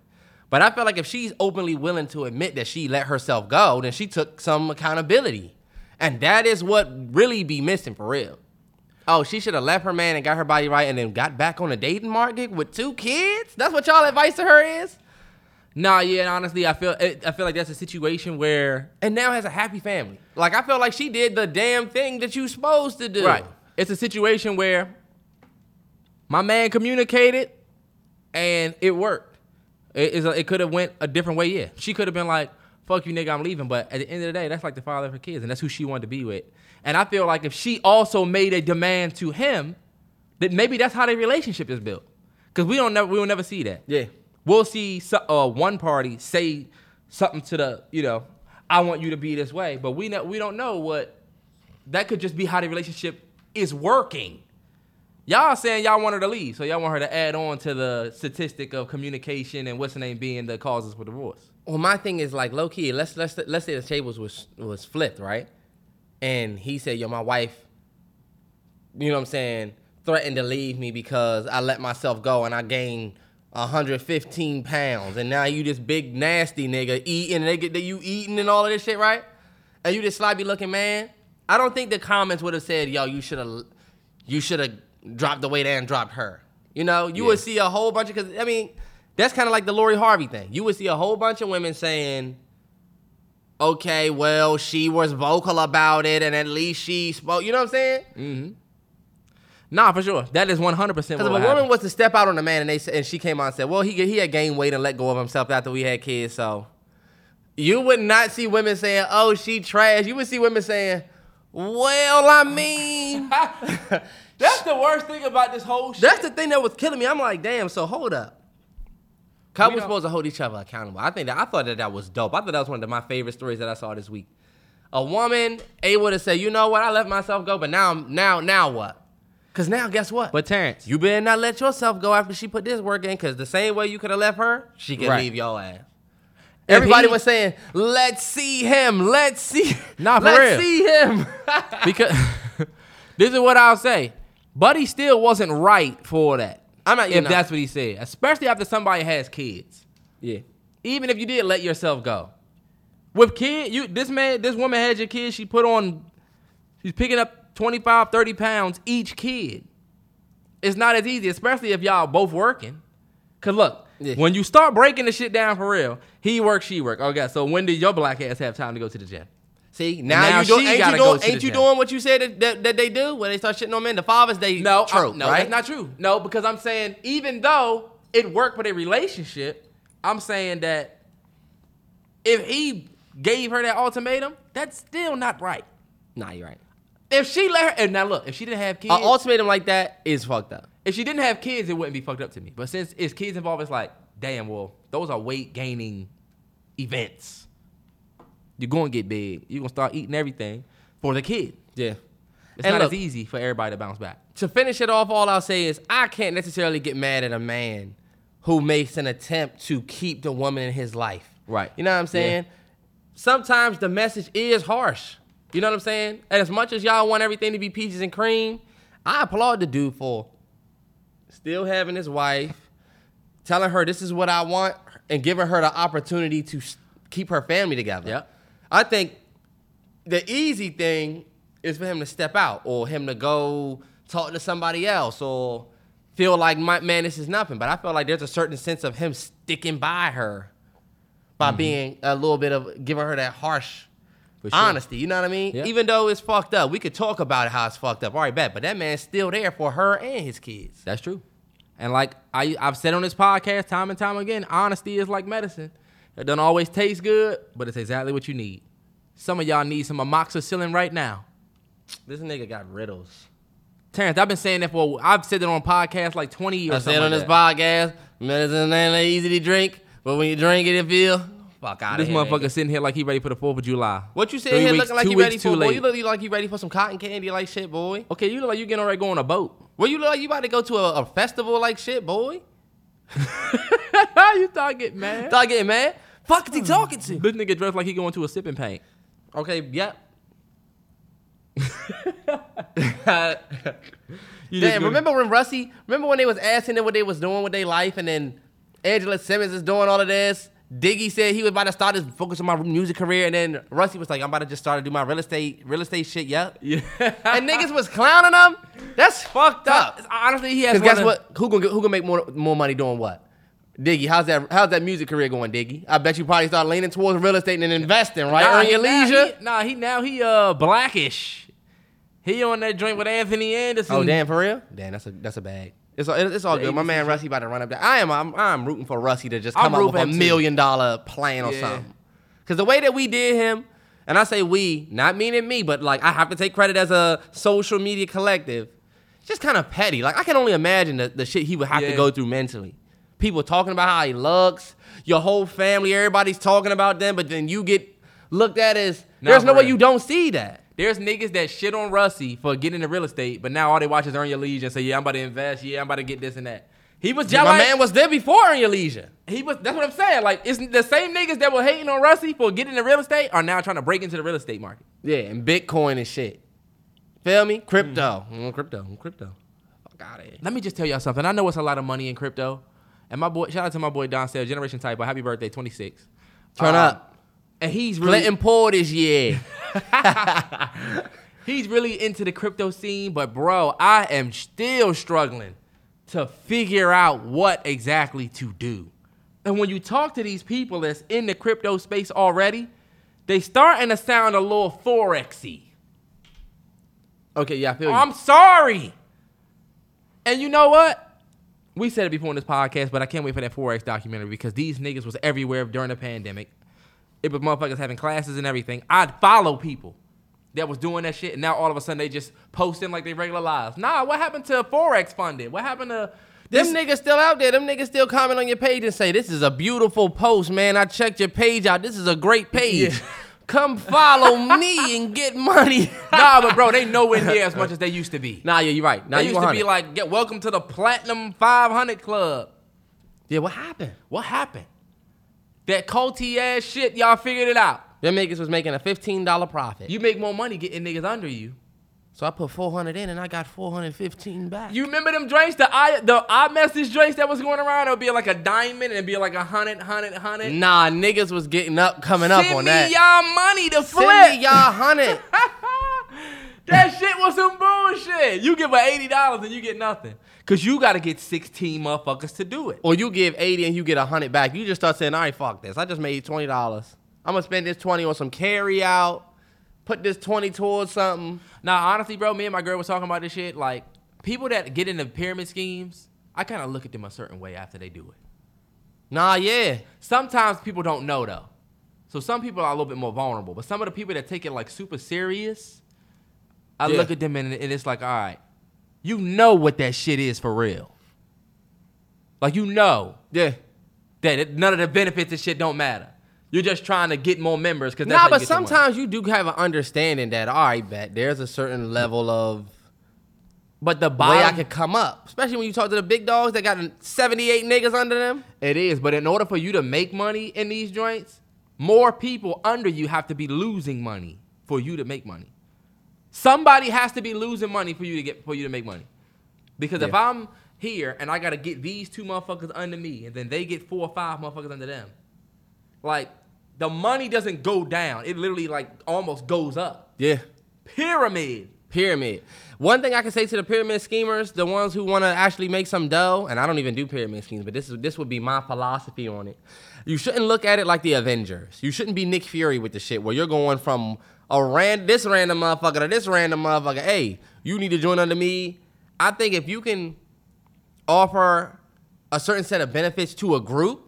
But I felt like if she's openly willing to admit that she let herself go, then she took some accountability. And that is what really be missing for real. Oh, she should have left her man and got her body right and then got back on the dating market with two kids? That's what y'all advice to her is? Nah, yeah, honestly, I feel I feel like that's a situation where And now has a happy family. Like I feel like she did the damn thing that you supposed to do. right, it's a situation where my man communicated and it worked. It, it's it could have went a different way. Yeah, she could have been like, "Fuck you, nigga, I'm leaving." But at the end of the day, that's like the father of her kids, and that's who she wanted to be with. And I feel like if she also made a demand to him, that maybe that's how their relationship is built. Because we don't never we will never see that. Yeah. we'll see uh, one party say something to the you know i want you to be this way but we know we don't know what that could just be how the relationship is working Y'all saying y'all want her to leave, so y'all want her to add on to the statistic of communication and what's the name being the causes for divorce. Well, my thing is like low key. Let's let's let's say the tables was was flipped, right? And he said, "Yo, my wife, you know what I'm saying, threatened to leave me because I let myself go and I gained 115 pounds, and now you this big nasty nigga eating, and they get that you eating and all of this shit, right? And you this sloppy looking man. I don't think the comments would have said, "Yo, you should have, you should have dropped the weight and dropped her." You know, you would see a whole bunch of because I mean, that's kind of like the Lori Harvey thing. You would see a whole bunch of women saying, "Okay, well, she was vocal about it, and at least she spoke." You know what I'm saying? Mm-hmm. Nah, for sure. That is 100 percent. Because Because if a woman was to step out on a man and they and she came out and said, "Well, he he had gained weight and let go of himself after we had kids," so you would not see women saying, "Oh, she trash." You would see women saying, "Well, I mean." That's the worst thing about this whole shit. That's the thing that was killing me. I'm like, damn. So hold up. Couples supposed to hold each other accountable. I think that I thought that that was dope. I thought that was one of my favorite stories that I saw this week. A woman able to say, you know what, I let myself go, but now, I'm now, now what? Cause now, guess what? but Terrance, you better not let yourself go after she put this work in. Cause the same way you could have left her, she could Right. leave your ass. Everybody he- was saying, "Let's see him. Let's see. Nah, for let's real. see him." because this is what I'll say. Buddy still wasn't right for that. I'm not- if that's what he said, especially after somebody has kids. yeah. Even if you did let yourself go, with kid, you this man, this woman had your kids. She put on, she's picking up 25, 30 pounds each kid. It's not as easy, especially if y'all both working. Cause look, Yeah. when you start breaking the shit down for real, he work, she work. Okay, so when did your black ass have time to go to the gym? See now, now you do, ain't you doing ain't you gym. doing what you said that, that, that they do when they start shitting on men? The fathers Day No, trope, I- no, right? that's not true. No, because I'm saying even though it worked for their relationship, I'm saying that if he gave her that ultimatum, that's still not right. Nah, you're right. If she let her, and now look, if she didn't have kids, An ultimatum like that is fucked up. if she didn't have kids, it wouldn't be fucked up to me. But since it's kids involved, it's like, damn, well, those are weight gaining events. You're gonna get big. You're gonna start eating everything for the kid. Yeah. It's And not look- as easy for everybody to bounce back. To finish it off, all I'll say is I can't necessarily get mad at a man who makes an attempt to keep the woman in his life. Right. You know what I'm saying? Sometimes the message is harsh. You know what I'm saying? And as much as y'all want everything to be peaches and cream, I applaud the dude for still having his wife, telling her this is what I want, and giving her the opportunity to keep her family together. Yep. I think the easy thing is for him to step out or him to go talk to somebody else or feel like my man this is nothing but i feel like there's a certain sense of him sticking by her by Mm-hmm. being a little bit of giving her that harsh sure. honesty you know what i mean Yeah. even though it's fucked up we could talk about how it's fucked up all right bet but that man's still there for her and his kids That's true. And like I, I've said on this podcast time and time again, honesty is like medicine. It doesn't always taste good, but it's exactly what you need. Some of y'all need some amoxicillin right now. this nigga got riddles Terrance, I've been saying that for I've said it on podcasts like 20 years. i said on this podcast medicine ain't easy to drink but when you drink it it feel fuck out This of here This motherfucker nigga. sitting here like he ready for the 4th of July. What you Three here weeks- looking like you ready for? Boy, late. you look like you ready for some cotton candy like shit, boy. Okay, you look like you getting ready to go on a boat. Well, you look like you about to go to a, a festival like shit, boy. you start getting mad. Start getting mad. Fuck is he talking to? This nigga dressed like he going to a sipping paint. Okay, yep. You just Damn, remember when Russy? Remember when they was asking them what they was doing with their life, and then Angela Simmons is doing all of this. Diggy said he was about to start his focus on my music career, and then Russy was like, "I'm about to just start to do my real estate, real estate shit." Yep. Yeah. and niggas was clowning him. That's fucked up. Honestly, he has Because guess of- what? Who gonna who gonna make more more money doing what? Diggy, how's that? How's that music career going, Diggy? I bet you probably start leaning towards real estate and investing, right? Nah, Earn your he- now leisure. He, nah, he now he uh blackish. He on that joint with Anthony Anderson. Oh damn, for real? Damn, that's a that's a bag. It's all, it's all The good. My man Russy about to run up there. I am I'm, I'm rooting for Russy to just I'm come up with a for him too. million dollar plan or Yeah. something. Cause the way that we did him, and I say we, not meaning me, but like I have to take credit as a social media collective. It's just kind of petty. Like I can only imagine the, the shit he would have to go through mentally. People talking about how he looks, your whole family, everybody's talking about them, but then you get looked at as Nah, there's no for way you don't see that. There's niggas that shit on Russy for getting into real estate, but now all they watch is Earn Your Leisure and say, yeah, I'm about to invest. Yeah, I'm about to get this and that. He was just my like, man was there before Earn Your Leisure. he was. That's what I'm saying. Like, it's the same niggas that were hating on Russy for getting into real estate are now trying to break into the real estate market. Yeah, and Bitcoin and shit. Feel me? Crypto. Mm, crypto. Crypto. Fuck out of here. Let me just tell y'all something. I know it's a lot of money in crypto. And my boy, shout out to my boy Don Sale, Generation Type. Happy birthday, 26. Turn Um, up. And he's really Clinton Poor this year. he's really into the crypto scene, but bro, I am still struggling to figure out what exactly to do. And when you talk to these people that's in the crypto space already, they starting to sound a little forexy. Okay, yeah, I feel you. I'm sorry. And you know what? We said it before in this podcast, but I can't wait for that Forex documentary because these niggas was everywhere during the pandemic. It was motherfuckers having classes and everything. I'd follow people that was doing that shit, and now all of a sudden they just posting like they regular lives. Nah, what happened to Forex funding? What happened to Them niggas still out there. Them niggas still comment on your page and say, "This is a beautiful post, man. I checked your page out. This is a great page. Come follow me and get money." nah, but bro, they nowhere near as much as they used to be. nah, yeah, you're right. Nah, they you used to be like, get welcome to the Platinum 500 Club. yeah, what happened? What happened? That culty ass shit, y'all figured it out. Them niggas was making a fifteen dollar profit. You make more money getting niggas under you. So I put four hundred in and I got four hundred fifteen back. You remember them drinks, the i the i message drinks that was going around? It would be like a diamond and it'd be like a hundred, hundred, hundred. nah, niggas was getting up, coming up on that. Send me y'all money to flip. Send me y'all hundred. that shit was some bullshit. You give her eighty dollars and you get nothing, cause you got to get sixteen motherfuckers to do it. or you give 80 and you get 100 back. You just start saying, all right, fuck this. I just made $20. I'm to spend this 20 on some carry out, put this 20 towards something. Now, honestly, bro, me and my girl was talking about this shit. Like people that get into pyramid schemes, I kind of look at them a certain way after they do it. Nah, yeah. Sometimes people don't know though. So some people are a little bit more vulnerable. But some of the people that take it like super serious, I Yeah. look at them and, and it's like, all right, you know what that shit is for real. Like you know Yeah. that it, none of the benefits and shit don't matter. You're just trying to get more members because Nah, but sometimes you do have an understanding that, all right, bet there's a certain level of But the way bottom, I could come up. Especially when you talk to the big dogs that got 78 niggas under them. it is. But in order for you to make money in these joints, more people under you have to be losing money for you to make money. Somebody has to be losing money for you to get for you to make money. Because if I'm here and I gotta get these two motherfuckers under me, and then they get four or five motherfuckers under them, like the money doesn't go down. It literally like almost goes up. Yeah. Pyramid. Pyramid. One thing I can say to the pyramid schemers, the ones who want to actually make some dough, and I don't even do pyramid schemes, but this is this would be my philosophy on it. You shouldn't look at it like the Avengers. You shouldn't be Nick Fury with the shit where you're going from a ran this random motherfucker to this random motherfucker. Hey, you need to join under me. I think if you can offer a certain set of benefits to a group,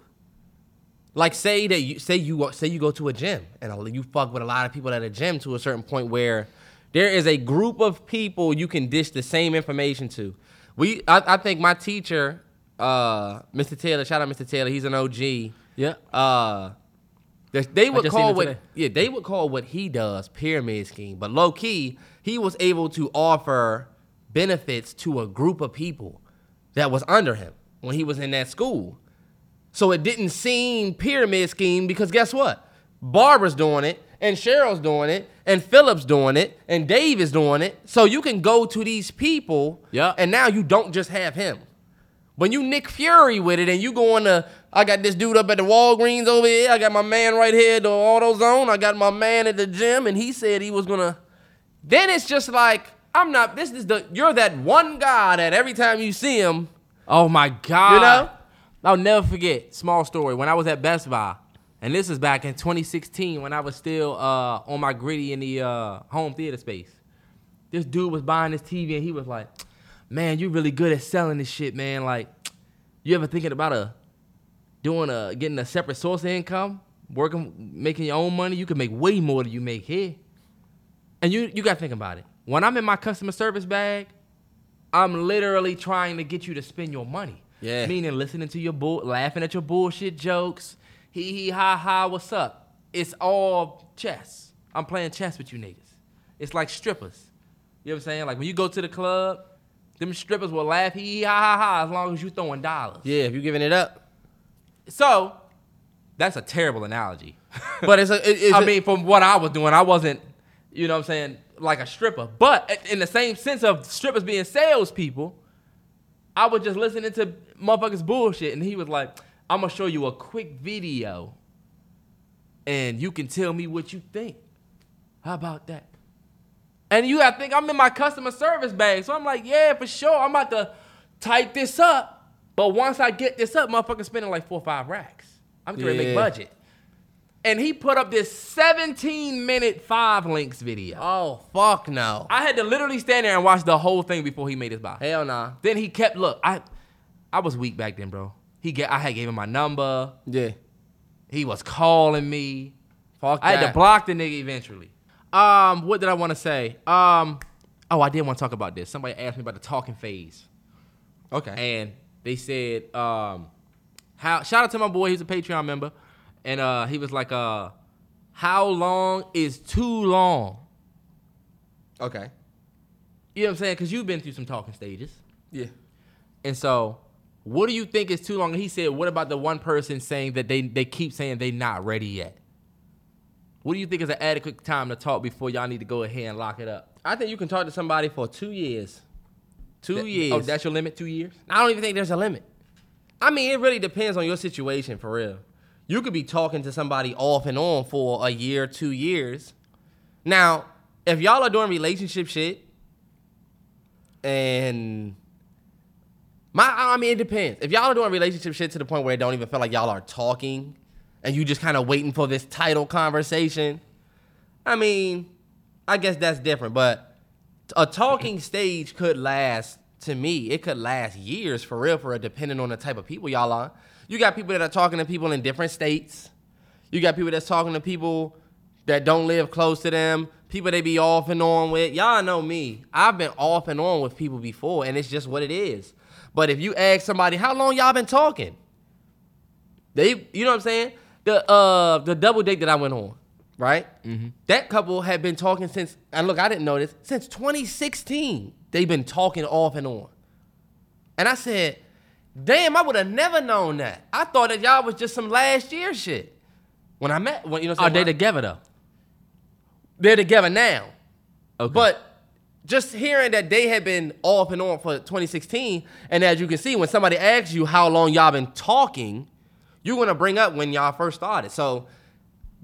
like say that you say you say you go to a gym and you fuck with a lot of people at a gym to a certain point where there is a group of people you can dish the same information to. We I, I think my teacher, uh, Mr. Taylor, shout out Mr. Taylor, he's an OG. Yeah. Uh they- they would call what yeah, they would call what he does pyramid scheme. But low key, he was able to offer benefits to a group of people that was under him when he was in that school. So it didn't seem pyramid scheme because guess what? Barbara's doing it, and Cheryl's doing it, and Philip's doing it, and Dave is doing it. So you can go to these people, Yeah. and now you don't just have him. When you Nick Fury with it and you going to, I got this dude up at the Walgreens over here, I got my man right here at the AutoZone, I got my man at the gym, and he said he was gonna. Then it's just like, I'm not, this is the, you're that one guy that every time you see him, Oh my God. You know? I'll never forget. Small story. When I was at Best Buy, and this is back in 2016 when I was still uh, on my gritty in the uh, home theater space. This dude was buying this TV and he was like, "Man, you're really good at selling this shit, man. Like, you ever thinking about a doing a getting a separate source of income, working, making your own money? You can make way more than you make here. And you you got to think about it. When I'm in my customer service bag, I'm literally trying to get you to spend your money. Yeah. Meaning listening to your bull, laughing at your bullshit jokes. Hee hee ha ha, what's up? It's all chess. I'm playing chess with you niggas. It's like strippers. You know what I'm saying? Like when you go to the club, them strippers will laugh hee hee ha ha ha as long as you throwing dollars. Yeah, if you're giving it up. So that's a terrible analogy. But it's a. It, it's I a- mean, from what I was doing, I wasn't, you know what I'm saying, like a stripper. But in the same sense of strippers being salespeople, I was just listening to motherfuckers bullshit. And he was like, I'm to show you a quick video and you can tell me what you think. How about that? And you gotta think I'm in my customer service bag. So I'm like, yeah, for sure. I'm about to type this up. But once I get this up, motherfucker spending like four or five racks. I'm trying to make budget. And he put up this 17 minute 5LINX video. oh fuck no. I had to literally stand there and watch the whole thing before he made his buy. Hell nah. Then he kept look, I I was weak back then, bro. He get I had gave him my number. Yeah. He was calling me. Fuck I had to block the nigga eventually. Um, what did I want to say? Um, oh, I did want to talk about this. Somebody asked me about the talking phase, Okay. and they said, um, how? Shout out to my boy. He's a Patreon member, and uh, he was like, uh, how long is too long? Okay. You know what I'm saying? Because you've been through some talking stages, Yeah. and so. What do you think is too long? And he said, "What about the one person saying that they they keep saying they not ready yet? What do you think is an adequate time to talk before y'all need to go ahead and lock it up?" I think you can talk to somebody for two years. Two That- years. Oh, that's your limit, two years. I don't even think there's a limit. I mean, it really depends on your situation for real. You could be talking to somebody off and on for a year, two years. Now, if y'all are doing relationship shit, and my, I mean, it depends. If y'all are doing relationship shit to the point where it don't even feel like y'all are talking, and you just kind of waiting for this title conversation, I mean, I guess that's different. But a talking stage could last to me it could last years for real for real depending on the type of people y'all are you got people that are talking to people in different states. You got people that's talking to people that don't live close to them people they be off and on with. Y'all know me. I've been off and on with people before and it's just what it is. But if you ask somebody how long y'all been talking? They you know what i'm saying? The uh the double date that i went on right? That couple had been talking since and look i didn't know this since 2016 they've been talking off and on. And i said damn i would have never known that i thought that y'all was just some last year shit when i met when you know what Are I'm oh, they saying? together though? they're together now Okay. but just hearing that they had been off and on for 2016, and as you can see, when somebody asks you how long y'all been talking, you're gonna bring up when y'all first started. So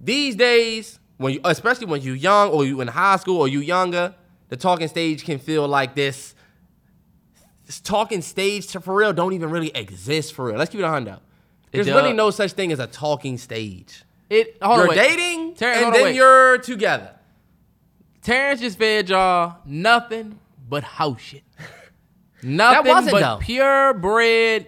these days, when you, especially when you're young or you in high school or you younger, the talking stage can feel like this. Talking stage to for real don't even really exist for real. Let's keep it a hundo. There's really no such thing as a talking stage. it. Hold you're on, dating, Terrance, and on, then wait. you're together. Terrance just fed y'all nothing but house shit. Nothing wasn't, but though. purebred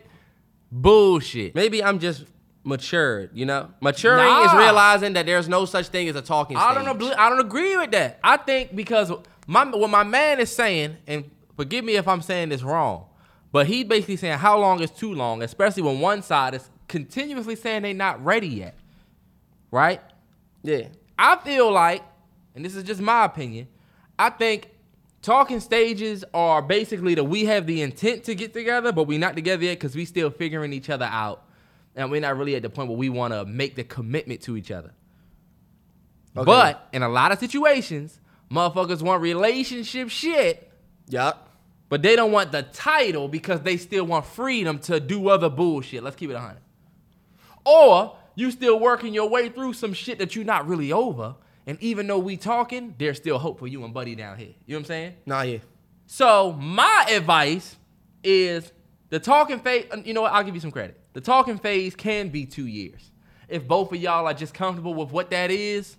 bullshit. Maybe I'm just matured, you know? Maturing is realizing that there's no such thing as a talking stage. I don't know. I don't agree with that. I think because my what my man is saying, and forgive me if I'm saying this wrong, but he's basically saying how long is too long, especially when one side is continuously saying they're not ready yet. Right? Yeah. I feel like, and this is just my opinion, I think talking stages are basically that we have the intent to get together, but we're not together yet because we still figuring each other out. And we're not really at the point where we want to make the commitment to each other. Okay. But in a lot of situations, motherfuckers want relationship shit, Yup. but they don't want the title because they still want freedom to do other bullshit. Let's keep it 100. Or you still working your way through some shit that you're not really over. And even though we talking, there's still hope for you and Buddy down here. You know what I'm saying? Nah, yeah. So my advice is the talking phase. Uh, you know what? I'll give you some credit. The talking phase can be two years. If both of y'all are just comfortable with what that is,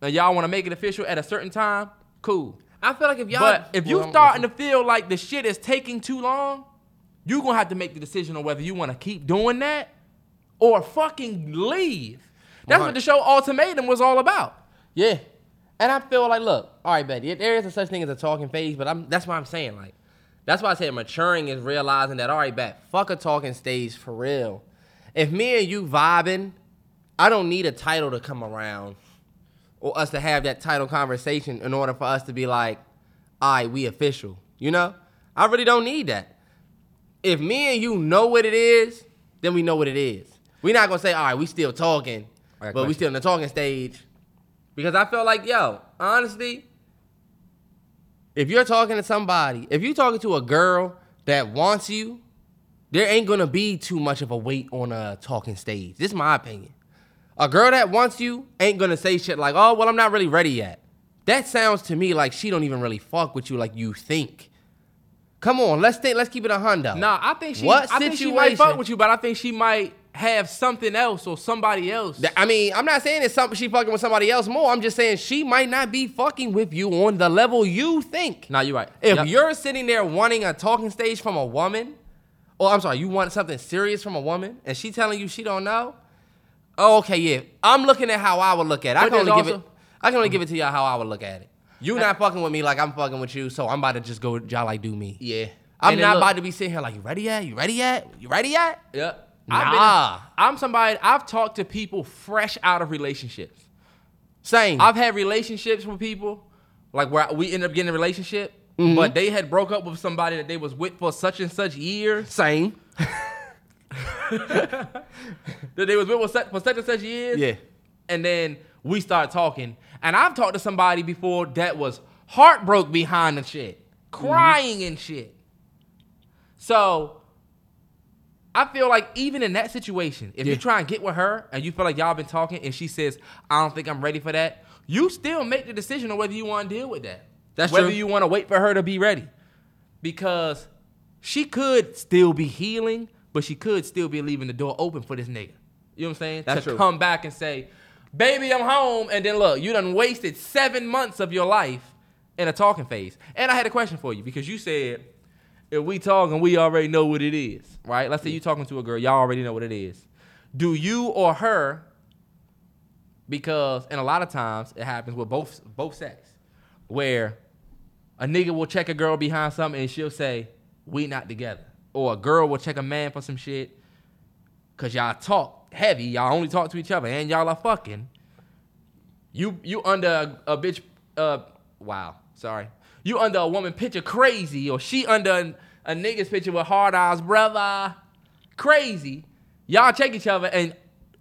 and y'all want to make it official at a certain time, cool. I feel like if y'all. But if you Well, starting to feel like the shit is taking too long, you gonna have to make the decision on whether you want to keep doing that or fucking leave. That's what the show Ultimatum was all about. Yeah. And I feel like, look, all right, Betty, there is a such thing as a talking phase, but I'm that's why I'm saying, like, that's why I said maturing is realizing that, all right, bet, fuck a talking stage for real. If me and you vibing, I don't need a title to come around or us to have that title conversation in order for us to be like, all right, we official. You know? I really don't need that. If me and you know what it is, then we know what it is. We're not gonna say, all right, we still talking, I got but we still in the talking stage. Because I felt like, yo, honestly, if you're talking to somebody, if you're talking to a girl that wants you, there ain't gonna be too much of a weight on a talking stage. This is my opinion. A girl that wants you ain't gonna say shit like, "Oh, well, I'm not really ready yet." That sounds to me like she don't even really fuck with you like you think. Come on, let's think. Let's keep it a hundo. Nah, I think she. What I think she might fuck with you, but I think she might have something else or somebody else. I mean, I'm not saying it's something she fucking with somebody else more. I'm just saying she might not be fucking with you on the level you think. nah, you're right. If Yep. you're sitting there wanting a talking stage from a woman, or I'm sorry, you want something serious from a woman, and she telling you she don't know, oh, okay, yeah. I'm looking at how I would look at it. I But can only there's give it. also- I can only give it to y'all how I would look at it. You're not fucking with me like I'm fucking with you, so I'm about to just go y'all like do me. yeah, I'm And then not look- about to be sitting here like you ready yet? You ready yet? You ready yet? Yeah. Nah. I've been, I'm somebody. I've talked to people fresh out of relationships. Same. I've had relationships with people, like where we ended up getting a relationship, Mm-hmm. but they had broke up with somebody that they was with for such and such years. Same. That they was with for such, for such and such years. Yeah. And then we start talking, and I've talked to somebody before that was heartbroke behind the shit, mm-hmm. crying and shit. So. I feel like even in that situation, if you try and get with her and you feel like y'all been talking and she says, I don't think I'm ready for that, you still make the decision on whether you want to deal with that. That's whether true. you want to wait for her to be ready. Because she could still be healing, but she could still be leaving the door open for this nigga. You know what I'm saying? That's to true. come back and say, baby, I'm home. And then look, you done wasted seven months of your life in a talking phase. And I had a question for you because you said, if we talking, we already know what it is, right? Let's say you talking to a girl, y'all already know what it is. Do you or her, because and a lot of times it happens with both both sex, where a nigga will check a girl behind something and she'll say, we not together. Or a girl will check a man for some shit, cause y'all talk heavy, y'all only talk to each other, and y'all are fucking. You you under a, a bitch uh wow, sorry. You under a woman picture crazy, or she under a, a nigga's picture with hard eyes, brother. Crazy. Y'all check each other and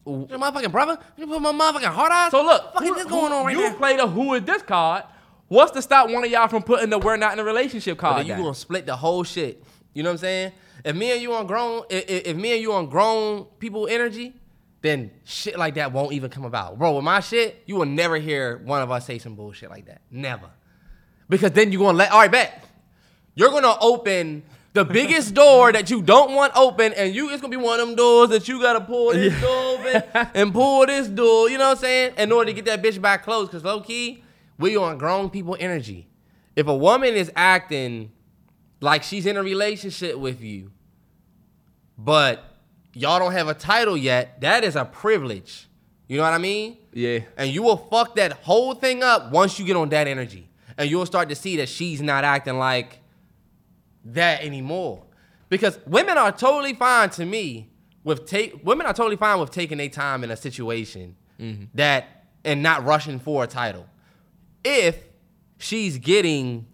Your motherfucking brother? You put my motherfucking hard eyes? so look, fuck is who- this going on right you now? play the who is this card. What's to stop one of y'all from putting the we're not in a relationship card? then you gonna split the whole shit. You know what I'm saying? If me and you on grown, if, if me and you on grown people energy, then shit like that won't even come about. Bro, with my shit, you will never hear one of us say some bullshit like that. Never. Because then you're gonna let all right, bet. You're gonna open the biggest door that you don't want open, and you it's gonna be one of them doors that you gotta pull this door open and pull this door, you know what I'm saying? In order to get that bitch back closed. Cause low key, we on grown people energy. If a woman is acting like she's in a relationship with you, but y'all don't have a title yet, that is a privilege. You know what I mean? Yeah. And you will fuck that whole thing up once you get on that energy. And you'll start to see that she's not acting like that anymore. Because women are totally fine to me with take women are totally fine with taking their time in a situation mm-hmm. that and not rushing for a title. If she's getting,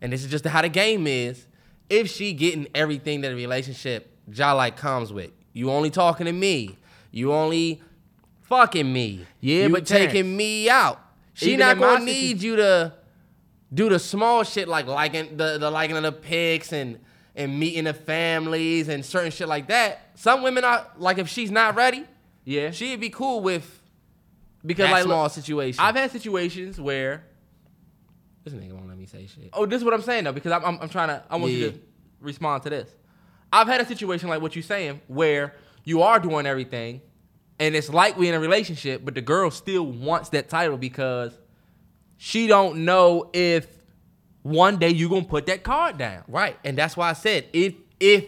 and this is just how the game is, if she getting everything that a relationship ja like comes with. You only talking to me. You only fucking me. Yeah, you but taking me out. She even not gonna need you to do the small shit like liking the, the liking of the pics and and meeting the families and certain shit like that. Some women are like if she's not ready, Yeah. she'd be cool with because That like look, small situation. I've had situations where this nigga won't let me say shit. Oh, this is what I'm saying though, because I'm, I'm, I'm trying to. I want you to respond to this. I've had a situation like what you're saying, where you are doing everything, and it's like we in a relationship, but the girl still wants that title because she don't know if one day you gonna put that card down. Right, and that's why I said if if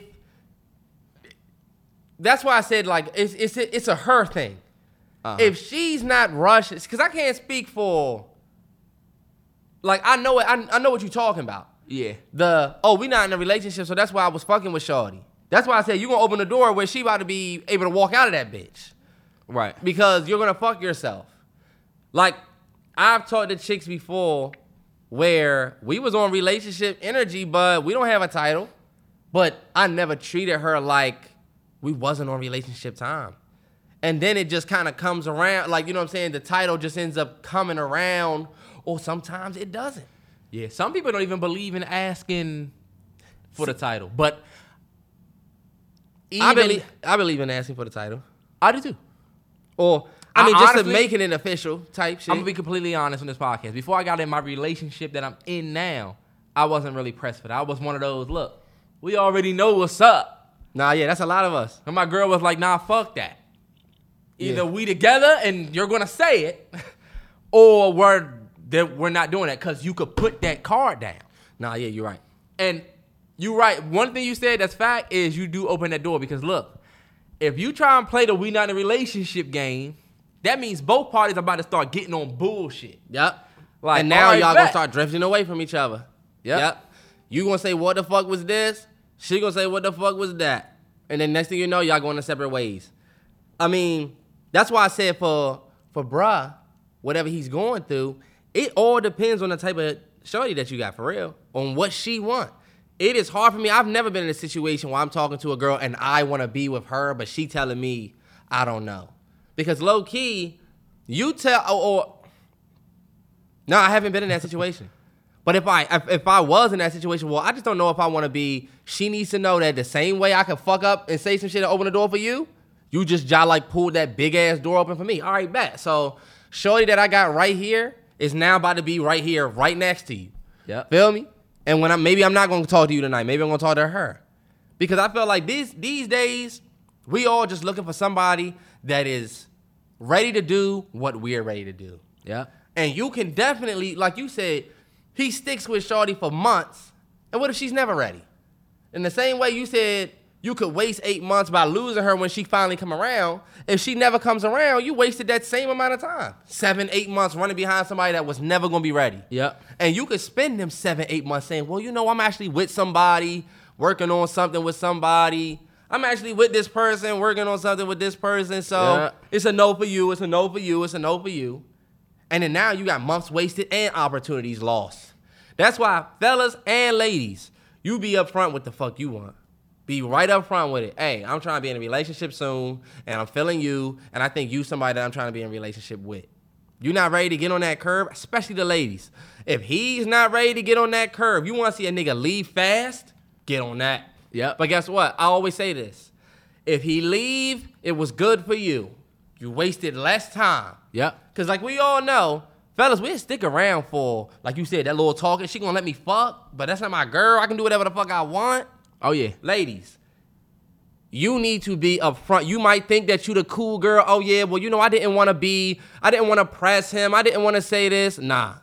that's why I said like it's it's a, it's a her thing. Uh-huh. If she's not rushing, because I can't speak for. Like I know it, I, I know what you're talking about. Yeah. The oh we not in a relationship, so that's why I was fucking with Shawty. That's why I said you gonna open the door where she about to be able to walk out of that bitch Right. because you're gonna fuck yourself. Like I've talked to chicks before where we was on relationship energy, but we don't have a title. But I never treated her like we wasn't on relationship time. And then it just kind of comes around, like you know what I'm saying. The title just ends up coming around, or sometimes it doesn't. Yeah, some people don't even believe in asking for the title, but I believe I believe in asking for the title, I do too. or I I mean, just honestly- to make it an official type shit. I'm gonna be completely honest on this podcast. Before I got in my relationship that I'm in now, I wasn't really pressed for that. I was one of those, look, we already know what's up. nah, yeah, that's a lot of us. And my girl was like, nah, fuck that. Either Yeah. we together and you're gonna say it, or we're that we're not doing that because you could put that card down. Nah, yeah, you're right. And you're right. One thing you said that's fact is you do open that door because look, if you try and play the we not in a relationship game, that means both parties are about to start getting on bullshit. Yep. Like, and now alright, y'all gonna start drifting away from each other. Yep. You gonna say what the fuck was this? She gonna say what the fuck was that? And then next thing you know, y'all going to separate ways. I mean, that's why I said for for bruh, whatever he's going through, it all depends on the type of shorty that you got for real, on what she want. It is hard for me. I've never been in a situation where I'm talking to a girl and I want to be with her, but she telling me I don't know. Because low key, you tell or, or no, I haven't been in that situation. But if I if, if I was in that situation, well, I just don't know if I want to be. She needs to know that the same way I can fuck up and say some shit and open the door for you, you just jolly like pulled that big ass door open for me. All right, bet. So, shorty that I got right here is now about to be right here, right next to you. Yeah. Feel me? And when I maybe I'm not gonna talk to you tonight. Maybe I'm gonna talk to her, because I feel like these these days we all just looking for somebody that is ready to do what we're ready to do. Yeah. And you can definitely, like you said, he sticks with Shorty for months. And what if she's never ready? In the same way you said you could waste eight months by losing her when she finally come around. If she never comes around, you wasted that same amount of time. Seven, eight months running behind somebody that was never gonna be ready. Yep. And you could spend them seven, eight months saying, well, you know, I'm actually with somebody, working on something with somebody. I'm actually with this person, working on something with this person. So Yeah. it's a no for you, it's a no for you, it's a no for you. And then now you got months wasted and opportunities lost. That's why, fellas and ladies, you be upfront with the fuck you want. Be right up front with it. Hey, I'm trying to be in a relationship soon, and I'm feeling you, and I think you somebody that I'm trying to be in a relationship with. You're not ready to get on that curve, especially the ladies. If he's not ready to get on that curve, you want to see a nigga leave fast, get on that. Yep. But guess what? I always say this. If he leave, it was good for you. You wasted less time. Yep. Cause like we all know, fellas, we'll stick around for, like you said, that little talking. She gonna let me fuck, but that's not my girl. I can do whatever the fuck I want. Oh yeah. Ladies, you need to be upfront. You might think that you the cool girl. Oh yeah, well you know I didn't want to be, I didn't want to press him. I didn't want to say this. Nah.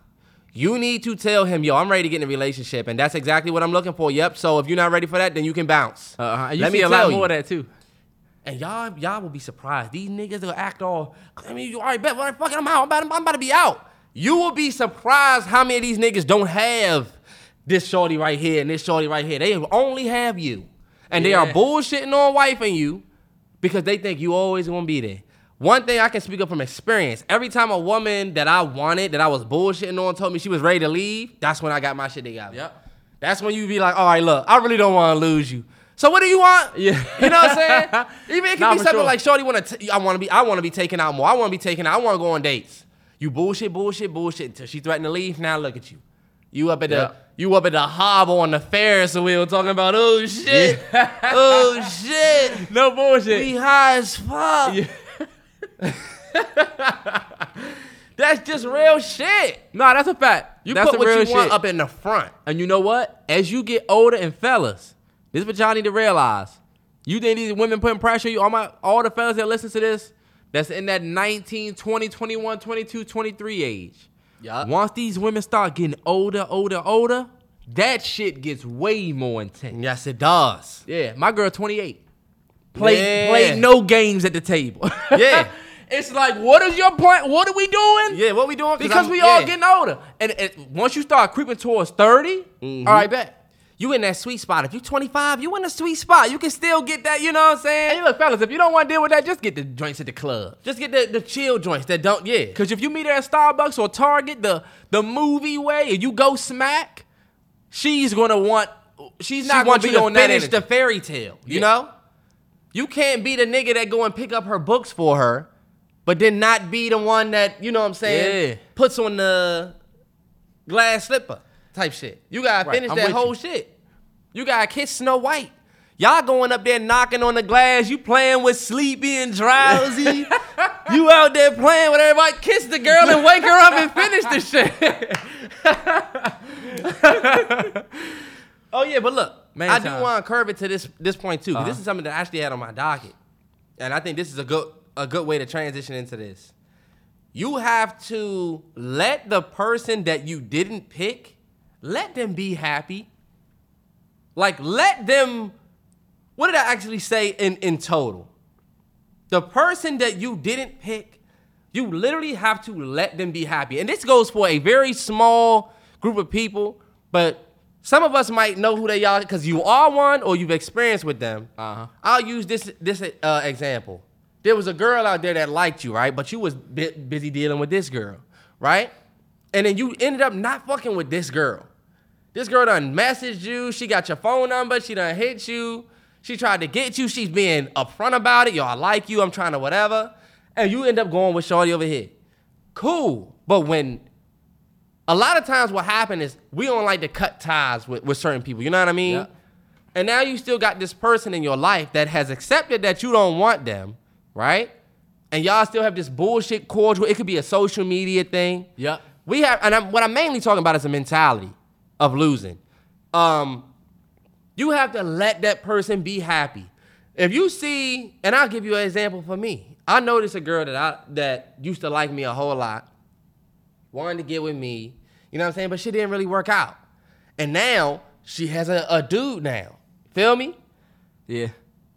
You need to tell him, yo, I'm ready to get in a relationship, and that's exactly what I'm looking for. Yep. So if you're not ready for that, then you can bounce. Uh, you Let me a lot tell more you. of that too. And y'all, y'all will be surprised. These niggas will act all. I mean, you all right, bet, fucking, I'm out. I'm about, I'm about to be out. You will be surprised how many of these niggas don't have this shorty right here and this shorty right here. They only have you, and they are bullshitting on wife and you because they think you always gonna be there. One thing I can speak up from experience: every time a woman that I wanted, that I was bullshitting on, told me she was ready to leave, that's when I got my shit together. Yep. That's when you be like, all right, look, I really don't want to lose you. So what do you want? Yeah. You know what I'm saying? Even it can Nah, be something sure. like, Shorty, want to? I want to be. I want to be taken out more. I want to be taken out. I want to go on dates. You bullshit, bullshit, bullshit until she threatened to leave. Now look at you. You up at the Yeah. You up at the hobble on the Ferris wheel talking about oh shit, oh shit, No bullshit. we high as fuck. That's just real shit. Nah, that's a fact. You that's put what real you shit. want up in the front. And you know what? As you get older and fellas, this is what y'all need to realize. You think these women putting pressure on you? All my all the fellas that listen to this, that's in that 19, 20, 21, 22, 23 age. Yup. Once these women start getting older, older, older, that shit gets way more intense. Yes, it does. Yeah, my girl 28. Play Yeah. play no games at the table. Yeah. it's like, what is your plan? What are we doing? Yeah, what we doing? Because I'm- we all yeah. getting older. And, and once you start creeping towards 30, Mm-hmm. all right, bet. You in that sweet spot. If you're 25, you in a sweet spot. You can still get that, you know what I'm saying? Hey, look, fellas, if you don't want to deal with that, just get the joints at the club. Just get the, the chill joints that don't, yeah. Cause if you meet her at Starbucks or Target, the the movie way, and you go smack, she's gonna want. She's not want gonna you be to on that finish energy. the fairy tale, you Yeah. know? You can't be the nigga that go and pick up her books for her, but then not be the one that, you know what I'm saying, Yeah. puts on the glass slipper type shit. You gotta Right, finish I'm that whole you. shit. You gotta kiss Snow White. Y'all going up there knocking on the glass, you playing with sleepy and drowsy. you out there playing with everybody, kiss the girl and wake her up and finish the shit. oh yeah, but look, Man I do want to curve it to this this point too. This Uh-huh. is something that I actually had on my docket, and I think this is a good a good way to transition into this. You have to let the person that you didn't pick, let them be happy. Like let them. What did I actually say in in total? The person that you didn't pick, you literally have to let them be happy. And this goes for a very small group of people, but some of us might know who they are because you are one or you've experienced with them. Uh-huh. I'll use this this uh, example. There was a girl out there that liked you, right? But you was bu- busy dealing with this girl, right? And then you ended up not fucking with this girl. This girl done messaged you. She got your phone number. She done hit you. She tried to get you. She's being upfront about it. Yo, I like you. I'm trying to whatever. And you end up going with Shorty over here. Cool. But when a lot of times what happened is we don't like to cut ties with, with certain people. You know what I mean? Yeah. And now you still got this person in your life that has accepted that you don't want them, right? And y'all still have this bullshit cordial. It could be a social media thing. Yep. We have, and I'm, what I'm mainly talking about is a mentality of losing. Um, you have to let that person be happy. If you see, and I'll give you an example for me. I noticed a girl that I that used to like me a whole lot, wanted to get with me, you know what I'm saying? But she didn't really work out. And now she has a, a dude now. Feel me? Yeah.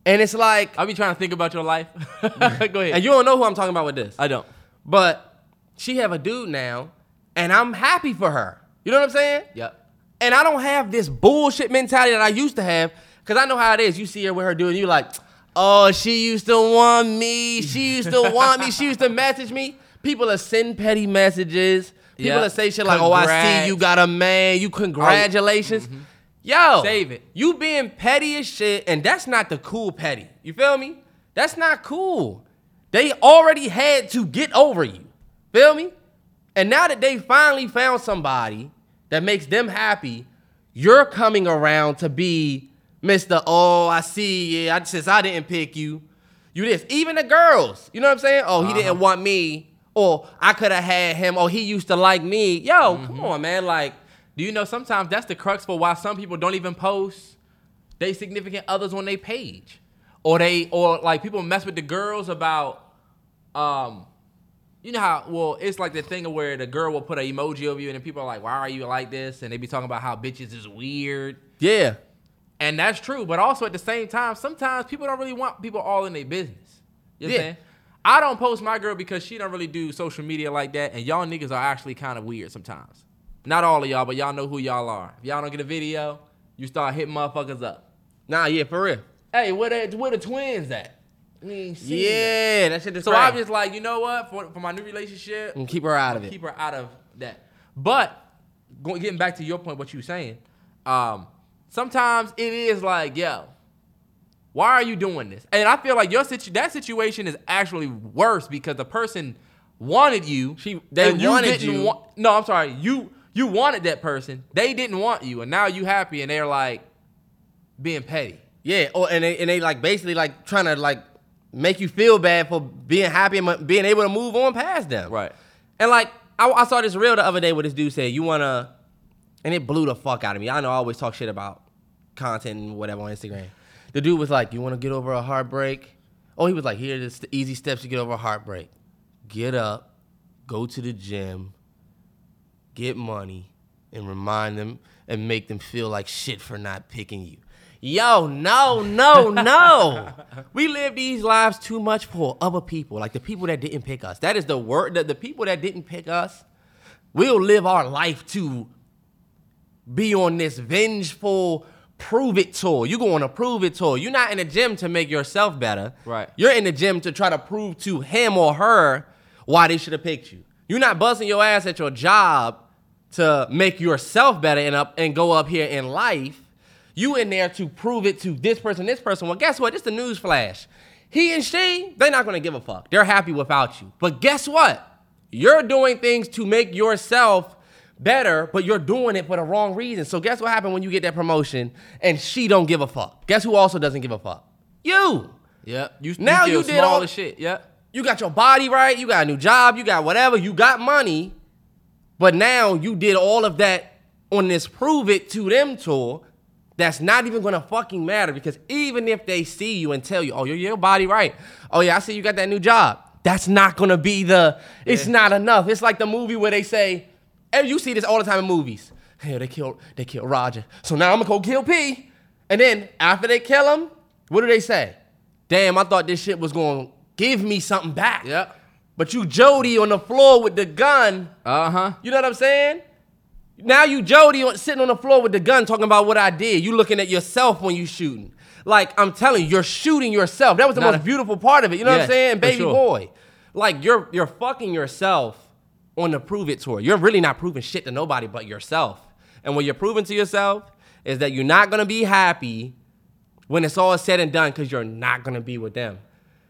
And it's like, I'll be trying to think about your life. Go ahead. and you don't know who I'm talking about with this. I don't. But she have a dude now, and I'm happy for her. You know what I'm saying? Yep. And I don't have this bullshit mentality that I used to have, because I know how it is. You see her with her dude, and you like, oh, she used to want me. She used to want me. She used to message me. People are send petty messages. People are say shit like, oh, I see you got a man. You congratulations. Oh, mm-hmm. Yo, Save it. You being petty as shit, and that's not the cool petty. You feel me? That's not cool. They already had to get over you. Feel me? And now that they finally found somebody that makes them happy, you're coming around to be Mr. Oh, I see, yeah, I, since I didn't pick you, you this. Even the girls, you know what I'm saying? Oh, he didn't want me, or I could have had him, or he used to like me. Yo, come on, man. Like, Do you know sometimes that's the crux for why some people don't even post they significant others on their page, or they or like people mess with the girls about, um, you know how well it's like the thing where the girl will put an emoji over you and then people are like, why are you like this? And they be talking about how bitches is weird, yeah, and that's true. But also at the same time, sometimes people don't really want people all in their business. You know what I'm Yeah. saying? I don't post my girl because she don't really do social media like that, and y'all niggas are actually kind of weird sometimes. Not all of y'all, but y'all know who y'all are. If y'all don't get a video, you start hitting motherfuckers up. nah, yeah, for real. Hey, where the where the twins at? We ain't seen. Yeah, that shit is So trash. I'm just like, you know what? For for my new relationship, and keep her out of it. keep her out of that. But going getting back to your point, what you were saying, um, sometimes it is like, yo, why are you doing this? And I feel like your situ- that situation is actually worse because the person wanted you. She- they and you wanted didn't you. Want, no, I'm sorry. You you wanted that person. They didn't want you, and now you happy, and they're like being petty. Yeah, or and they and they like basically like trying to like make you feel bad for being happy and being able to move on past them. Right. And like I, I saw this reel the other day where this dude said, "You wanna," and it blew the fuck out of me. I know I always talk shit about content and whatever on Instagram. The dude was like, "You wanna get over a heartbreak?" Oh, he was like, "Here are the easy steps to get over a heartbreak: get up, go to the gym, get money, and remind them and make them feel like shit for not picking you." Yo, no, no, no. we live these lives too much for other people, like the people that didn't pick us. That is the word. The, the people that didn't pick us, we'll live our life to be on this vengeful prove it tour. You go on a prove it tour. You're not in the gym to make yourself better. Right. You're in the gym to try to prove to him or her why they should have picked you. You're not busting your ass at your job to make yourself better and up and go up here in life. You in there to prove it to this person, this person. Well, guess what? It's the news flash. He and she, they're not gonna give a fuck. They're happy without you. But guess what? You're doing things to make yourself better, but you're doing it for the wrong reason. So guess what happened when you get that promotion and she don't give a fuck? Guess who also doesn't give a fuck? You. Yep. You Now you, you did all- as shit. Yep. You got your body right, you got a new job, you got whatever, you got money, but now you did all of that on this prove it to them tour. That's not even gonna fucking matter because even if they see you and tell you, oh, you're your body right. Oh yeah, I see you got that new job. That's not gonna be the. It's not enough. It's like the movie where they say, and you see this all the time in movies. Hell, they killed they killed Roger. So now I'm gonna go kill P. And then after they kill him, what do they say? Damn, I thought this shit was gonna give me something back. Yep. But you Jody on the floor with the gun. Uh huh. You know what I'm saying? Now you Jody sitting on the floor with the gun talking about what I did. You looking at yourself when you shooting. Like I'm telling you, you're shooting yourself. That was the Not most a- beautiful part of it. You know what I'm saying? Baby sure. boy. Like you're you're fucking yourself on the prove it tour. You're really not proving shit to nobody but yourself. And what you're proving to yourself is that you're not gonna be happy when it's all said and done because you're not gonna be with them.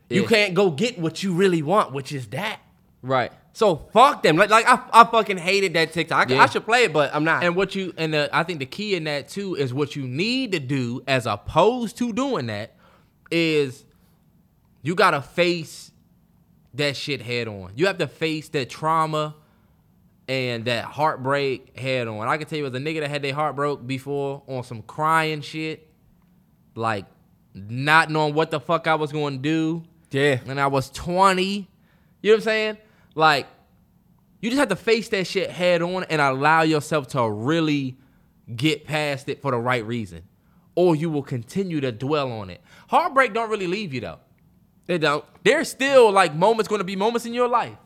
You can't go get what you really want, which is that. Right. So fuck them. Like, like I, I fucking hated that TikTok. I, Yeah. I should play it, but I'm not. And what you and the, I think the key in that too is what you need to do as opposed to doing that is you gotta face that shit head on. You have to face that trauma and that heartbreak head on. I can tell you as a nigga that had their heart broke before on some crying shit, like not knowing what the fuck I was gonna do. Yeah. And I was 20. You know what I'm saying? Like, you just have to face that shit head on and allow yourself to really get past it for the right reason. Or you will continue to dwell on it. Heartbreak don't really leave you though. It don't. There's still like moments gonna be moments in your life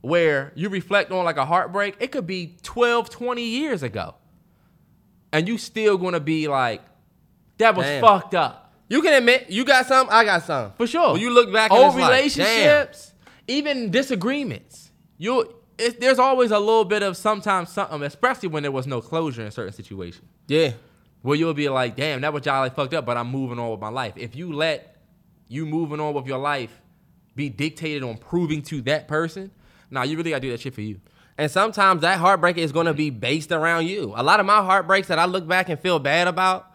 where you reflect on like a heartbreak. It could be 12, 20 years ago. And you still gonna be like, that was Damn. fucked up. You can admit you got some, I got some. For sure. When you look back, old relationships, even disagreements. You, there's always a little bit of sometimes something, especially when there was no closure in certain situations. Yeah. where you'll be like, "Damn, that was y'all like fucked up," but I'm moving on with my life. If you let you moving on with your life be dictated on proving to that person, nah, you really gotta do that shit for you. And sometimes that heartbreak is gonna be based around you. A lot of my heartbreaks that I look back and feel bad about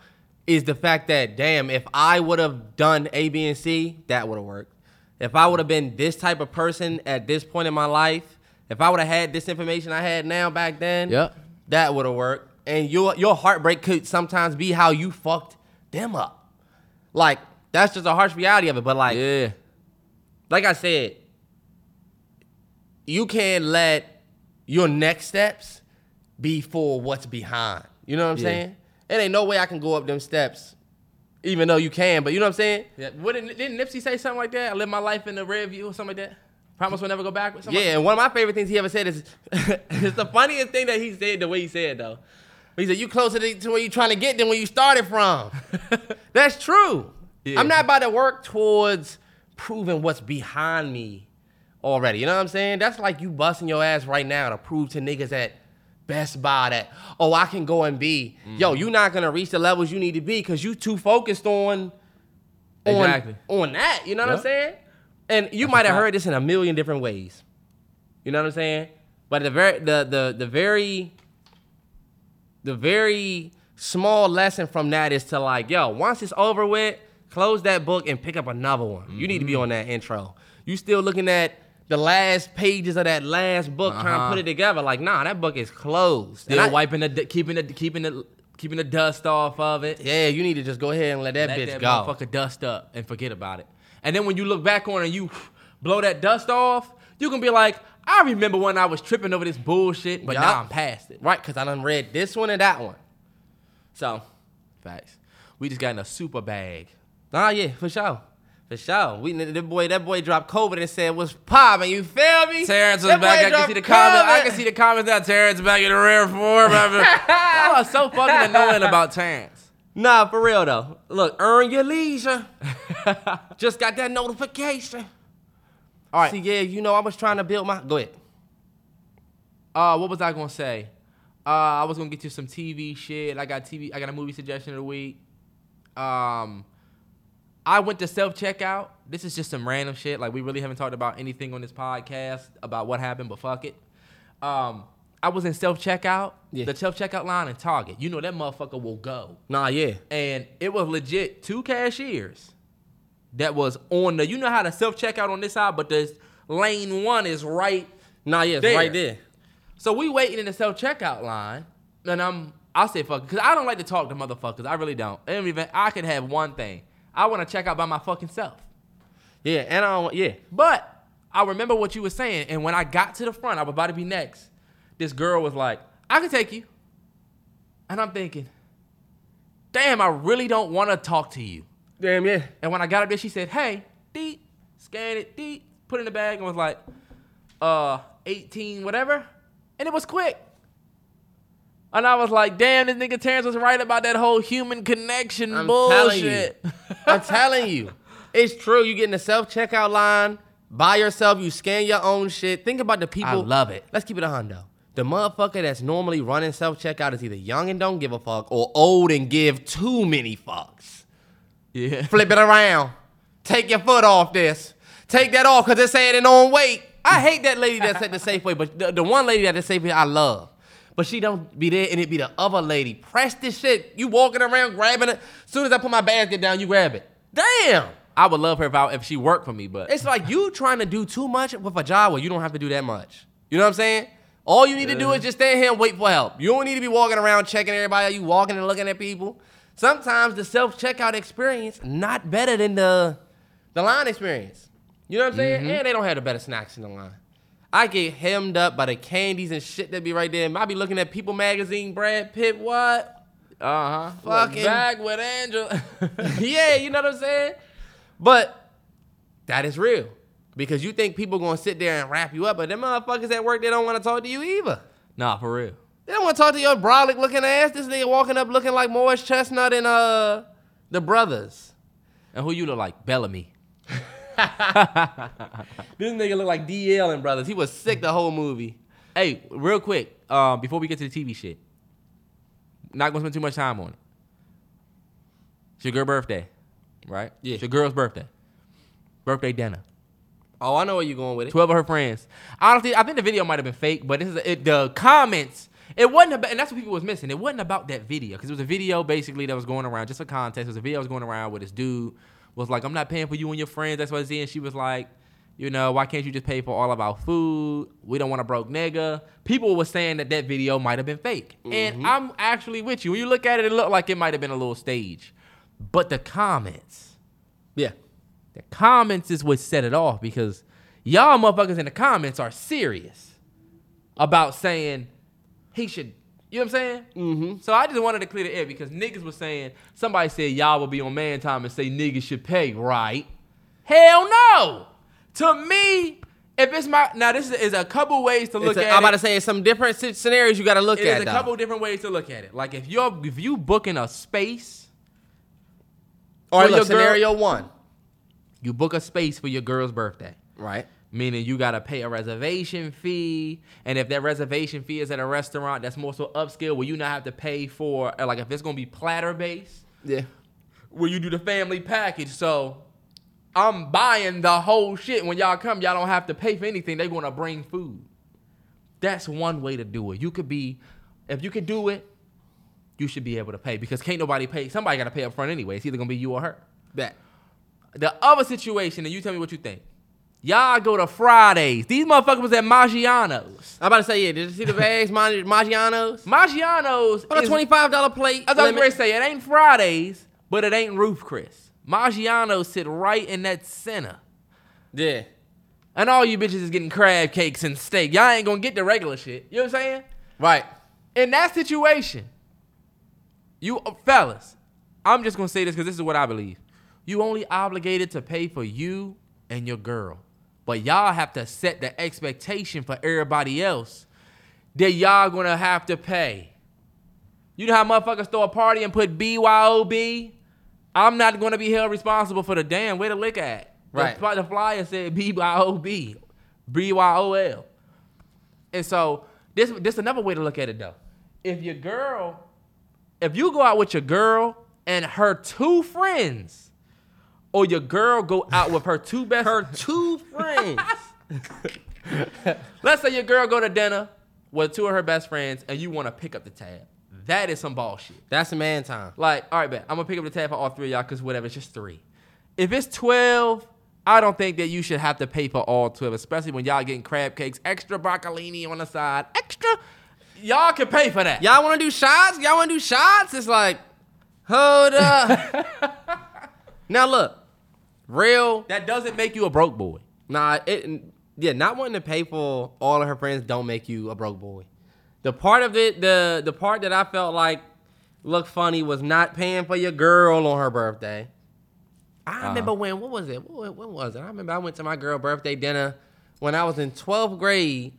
is the fact that, damn, if I would have done A, B, and C, that would have worked. If I would have been this type of person at this point in my life, if I would have had this information I had now back then, Yep. that would have worked. And your your heartbreak could sometimes be how you fucked them up. Like, that's just a harsh reality of it. But like, Yeah, like I said, you can't let your next steps be for what's behind. You know what I'm Yeah. saying? It ain't no way I can go up them steps, even though you can. But you know what I'm saying? yeah. What did, didn't Nipsey say something like that? I live my life in the rear view or something like that. Promise we'll never go backwards. something Yeah, and one of my favorite things he ever said is it's the funniest thing that he said the way he said it, though. He said, You closer to, to where you're trying to get than where you started from. That's true. Yeah. I'm not about to work towards proving what's behind me already. You know what I'm saying? That's like you busting your ass right now to prove to niggas at Best Buy that, oh, I can go and be. Yo, Mm-hmm. you not gonna reach the levels you need to be because you too focused on on, Exactly. on that. You know what I'm saying? And you That's might have heard this in a million different ways. You know what I'm saying? But the very the the the very the very small lesson from that is to like, yo, once it's over with, close that book and pick up another one. You need to Mm-hmm. be on that intro. You still looking at the last pages of that last book trying to Uh-huh. put it together. Like, nah, that book is closed. Still And I- wiping the keeping the keeping the keeping the dust off of it. yeah, you need to just go ahead and let that Let bitch that go. motherfucker dust up and forget about it. And then when you look back on it and you blow that dust off, you can be like, I remember when I was tripping over this bullshit, but Yup. now I'm past it. Right, because I done read this one and that one. So, Facts. We just got in a super bag. nah, yeah, for sure. For sure. We that boy, that boy dropped COVID and said, What's poppin'? You feel me? Terrance was That back. I can see the comments. I can see the comments now. Terrance back in the rare form. Y'all are so fucking annoying about Terrance. Nah, for real though. Look, earn your leisure. Just got that notification. All right. See, yeah, you know, I was trying to build my. Go ahead. Uh, what was I gonna say? Uh, I was gonna get you some TV shit. I got TV. I got a movie suggestion of the week. Um, I went to self checkout. This is just some random shit. Like we really haven't talked about anything on this podcast about what happened, but fuck it. Um, I was in self checkout. Yeah. The self checkout line in Target. You know that motherfucker will go, Nah, yeah. and it was legit two cashiers that was on the. You know how the self checkout on this side, but the lane one is right Nah, yeah, it's There. right there. so we waiting in the self checkout line, and I'm I say fuck because I don't like to talk to motherfuckers. I really don't. In any event, I can have one thing. I want to check out by my fucking self. Yeah, and I don't. Want, yeah, But I remember what you were saying, and when I got to the front, I was about to be next. This girl was like, "I can take you," and I'm thinking, "Damn, I really don't want to talk to you." damn yeah. And when I got up there, she said, "Hey, deep, scan it, deep, put it in the bag," and was like, "Uh, 18, whatever," and it was quick. And I was like, "Damn, this nigga Terrance was right about that whole human connection I'm telling you. I'm telling you, it's true. You get in the self checkout line by yourself. You scan your own shit. Think about the people. I love it. Let's keep it a hundo. The motherfucker that's normally running self checkout is either young and don't give a fuck or old and give too many fucks. yeah. Flip it around. Take your foot off this. Take that off because it's saying it on weight. I hate that lady that's at the Safeway, but the, the one lady at the Safeway I love. But she don't be there and it be the other lady. Press this shit. You walking around grabbing it. As soon as I put my basket down, you grab it. Damn. I would love her if, I, if she worked for me, but It's like you trying to do too much with a job where you don't have to do that much. You know what I'm saying? All you need to do is just stand here and wait for help. You don't need to be walking around checking everybody. You walking and looking at people. Sometimes the self checkout experience not better than the the line experience. You know what I'm saying? Mm-hmm. And they don't have the better snacks in the line. I get hemmed up by the candies and shit that be right there. I be looking at People Magazine, Brad Pitt, what? uh huh. Fucking- back with Angela. yeah, you know what I'm saying? But that is real. Because you think people gonna sit there and wrap you up, but them motherfuckers at work, they don't wanna talk to you either. nah, for real. They don't wanna talk to your brolic looking ass. This nigga walking up looking like Morris Chestnut and uh the brothers. And who you look like? Bellamy. This nigga look like DL and brothers. He was sick the whole movie. Hey, real quick, um, before we get to the TV shit, not gonna spend too much time on it. It's your girl birthday, right? Yeah. It's your girl's birthday. Birthday dinner. Oh, I know where you're going with it. Twelve of her friends. Honestly, I think the video might have been fake, but this is it, the comments. It wasn't about, and that's what people was missing. It wasn't about that video because it was a video basically that was going around. Just for context, it was a video that was going around with this dude was like, "I'm not paying for you and your friends." That's what I and she was like, "You know, why can't you just pay for all of our food? We don't want a broke nigga." People were saying that that video might have been fake, and mm-hmm. I'm actually with you. When you look at it, it looked like it might have been a little stage, but the comments. Yeah. The comments is what set it off because y'all motherfuckers in the comments are serious about saying he should. You know what I'm saying? Mm-hmm. So I just wanted to clear the air because niggas was saying somebody said y'all will be on man time and say niggas should pay, right? Hell no. To me, if it's my now this is, is a couple ways to look a- at I'm it. about to say it's some different scenarios you gotta look It at. is a though. couple different ways to look at it. Like if you're if you booking a space, All right, look, your girl- scenario one. you book a space for your girl's birthday. Right. Meaning you gotta pay a reservation fee, and if that reservation fee is at a restaurant that's more so upscale, where you not have to pay for, uh, like if it's gonna be platter based, Yeah. where you do the family package. So I'm buying the whole shit. When y'all come, y'all don't have to pay for anything. They're gonna bring food. That's one way to do it. You could be, if you could do it, you should be able to pay because can't nobody pay. Somebody gotta pay up front anyway. It's either gonna be you or her. That. The other situation, and you tell me what you think. Y'all go to Fridays. These motherfuckers was at Maggiano's. I'm about to say, yeah, did you see the bags, Mag- Maggiano's? Maggiano's On a is- twenty-five dollar plate. As I was going to say, it ain't Fridays, but it ain't Ruth's Chris. Maggiano's sit right in that center. Yeah. And all you bitches is getting crab cakes and steak. Y'all ain't gonna get the regular shit. You know what I'm saying? Right. In that situation, you uh, fellas, I'm just gonna say this because this is what I believe. You only obligated to pay for you and your girl. But y'all have to set the expectation for everybody else that y'all gonna have to pay. You know how motherfuckers throw a party and put BYOB? I'm not gonna be held responsible for the damn where to look at. Right. fly- The, flyer said BYOB, BYOL. And so this this another way to look at it though. If your girl, if you go out with your girl and her two friends, or your girl go out with her two best Her two friends. Let's say your girl go to dinner with two of her best friends and you want to pick up the tab. That is some bullshit. That's man time. Like, all right, bet I'm gonna pick up the tab for all three of y'all because whatever, it's just three. If it's twelve, I don't think that you should have to pay for all twelve, especially when y'all getting crab cakes, extra broccolini on the side, extra. Y'all can pay for that. Y'all want to do shots? Y'all want to do shots? It's like, hold up. now look, real. That doesn't make you a broke boy. Nah, it. Yeah, not wanting to pay for all of her friends don't make you a broke boy. The part of it, the the part that I felt like looked funny was not paying for your girl on her birthday. I ah. remember when what was it? When, when was it? I remember I went to my girl birthday dinner when I was in 12th grade.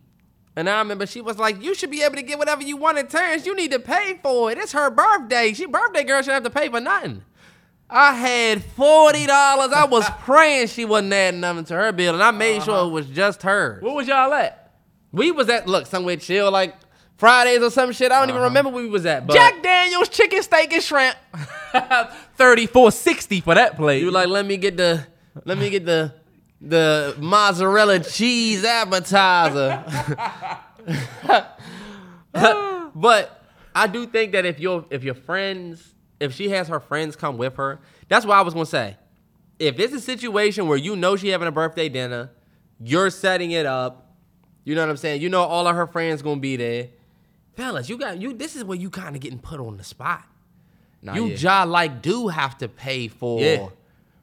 And I remember she was like, "You should be able to get whatever you want in Terrance. You need to pay for it. It's her birthday. She birthday girl should have to pay for nothing." I had forty dollars. I was praying she wasn't adding nothing to her bill, and I made uh-huh. sure it was just her. What was y'all at? We was at look somewhere chill like Fridays or some shit. I don't even uh-huh. remember where we was at. But Jack Daniels chicken steak and shrimp. Thirty-four sixty for that plate. you like, let me get the, let me get the, the mozzarella cheese appetizer. but I do think that if your if your friends, if she has her friends come with her, that's what I was gonna say. If it's a situation where you know she having a birthday dinner, you're setting it up. You know what I'm saying? You know all of her friends gonna be there. Fellas, you got you. This is where you kind of getting put on the spot. Nah, you yeah. ja like do have to pay for Yeah.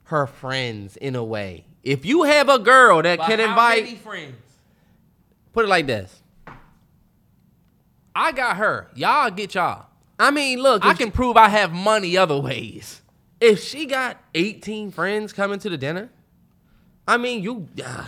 her friends in a way. If you have a girl that can invite, friends? put it like this. I got her. Y'all get y'all. I mean, look, I can prove I have money other ways. if she got 18 friends coming to the dinner, I mean, you uh,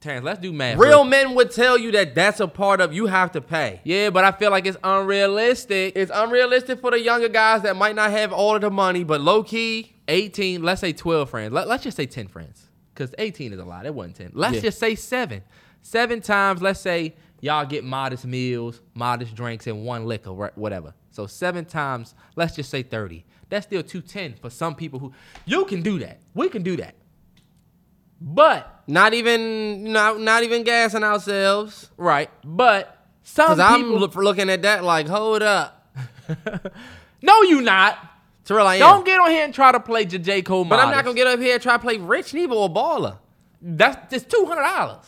Terrance, let's do math. real real- men would tell you that that's a part of you have to pay. Yeah, but I feel like it's unrealistic. It's unrealistic for the younger guys that might not have all of the money, but low key, 18, let's say 12 friends. Let, us just say 10 friends. Because 18 is a lot. It wasn't 10. Let's Yeah. just say seven. Seven times, let's say y'all get modest meals, modest drinks, and one liquor, whatever. So seven times, let's just say 30. That's still 210 for some people who. You can do that. We can do that. But, not even not not even gassing ourselves. right, but some Cause I'm people. look, looking at that like, hold up, no, you not. Terrell, I am. Don't get on here and try to play J. J. Cole but I'm not gonna get up here and try to play rich neither or baller. That's just two hundred dollars.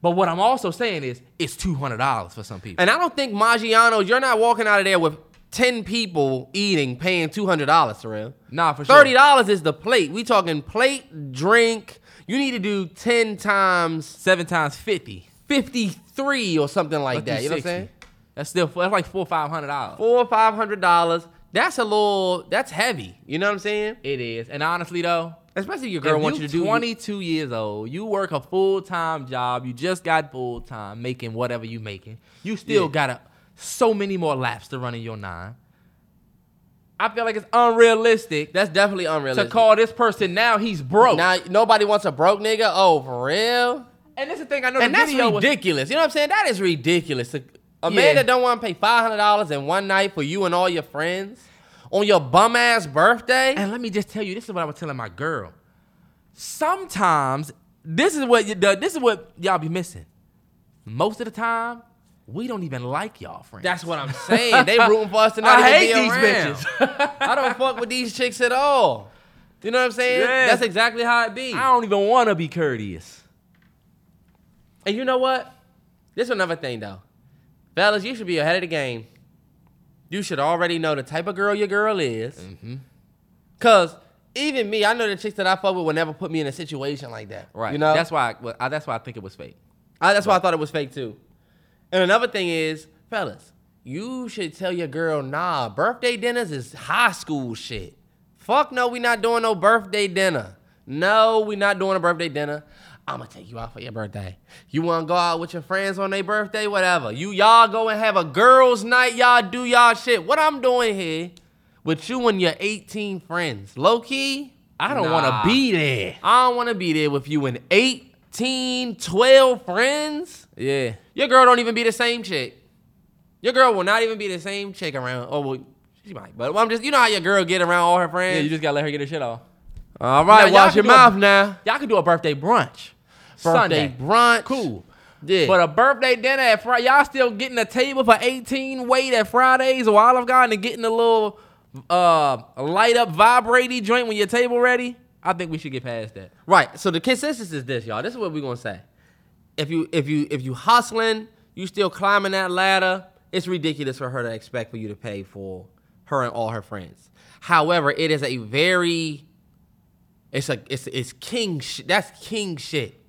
But what I'm also saying is, it's two hundred dollars for some people. And I don't think Maggiano's, you're not walking out of there with 10 people eating, paying $200, Terrell. Nah, for sure. $30 is the plate. We talking plate, drink. You need to do 10 times seven times fifty. 53 or something like do that. You know what I'm saying? That's still that's like four five hundred dollars. Four or five hundred dollars. That's a little, that's heavy. You know what I'm saying? It is, and honestly though, Especially your girl wants you you to do 22 years old, you work a full time job, you just got full time making whatever you making, you still Yeah. got a, so many more laps to run in your nine. I feel like it's unrealistic That's definitely unrealistic. to unrealistic. call this person now he's broke. Now nobody wants a broke nigga. Oh, for real? and this is the thing I know. And the that's video was- ridiculous. You know what I'm saying? That is ridiculous. A, a Yeah. man that don't want to pay five hundred dollars in one night for you and all your friends on your bum ass birthday. And let me just tell you, this is what I was telling my girl. Sometimes this is what you this is what y'all be missing. Most of the time, we don't even like y'all friends. That's what I'm saying. They rooting for us to not I even hate be these around. bitches. I don't fuck with these chicks at all. You know what I'm saying? Yeah. That's exactly how it be. I don't even want to be courteous. And you know what? This is another thing though. Fellas, you should be ahead of the game. You should already know the type of girl your girl is. Mm-hmm. Cause even me, I know the chicks that I fuck with would never put me in a situation like that. Right. You know? That's why. I, well, I, that's why I think it was fake. I, that's why I thought it was fake too. And another thing is, fellas, you should tell your girl, nah, birthday dinners is high school shit. Fuck no, we not doing no birthday dinner. No, we not doing a birthday dinner. I'm gonna take you out for your birthday. You wanna go out with your friends on their birthday, whatever. You y'all go and have a girls' night. Y'all do y'all shit. What I'm doing here with you and your 18 friends, low key. I don't nah. want to be there. I don't want to be there with you and 18, 12 friends. Yeah. Your girl don't even be the same chick. Your girl will not even be the same chick around. Oh well, she might. But I'm just, you know how your girl get around all her friends. Yeah, you just gotta let her get her shit off. all right, Now, watch your do a- mouth now. Y'all can do a birthday brunch. Birthday Sunday. brunch. Cool. Yeah. But a birthday dinner at Friday, y'all still getting a table for 18 wait at Fridays or Olive Garden and getting a little uh light up vibrating joint when your table ready? I think we should get past that. Right. So the consensus is this, y'all. This is what we're gonna say. If you if you if you hustling, you still climbing that ladder, it's ridiculous for her to expect for you to pay for her and all her friends. However, it is a very it's a it's it's king shit. That's king shit.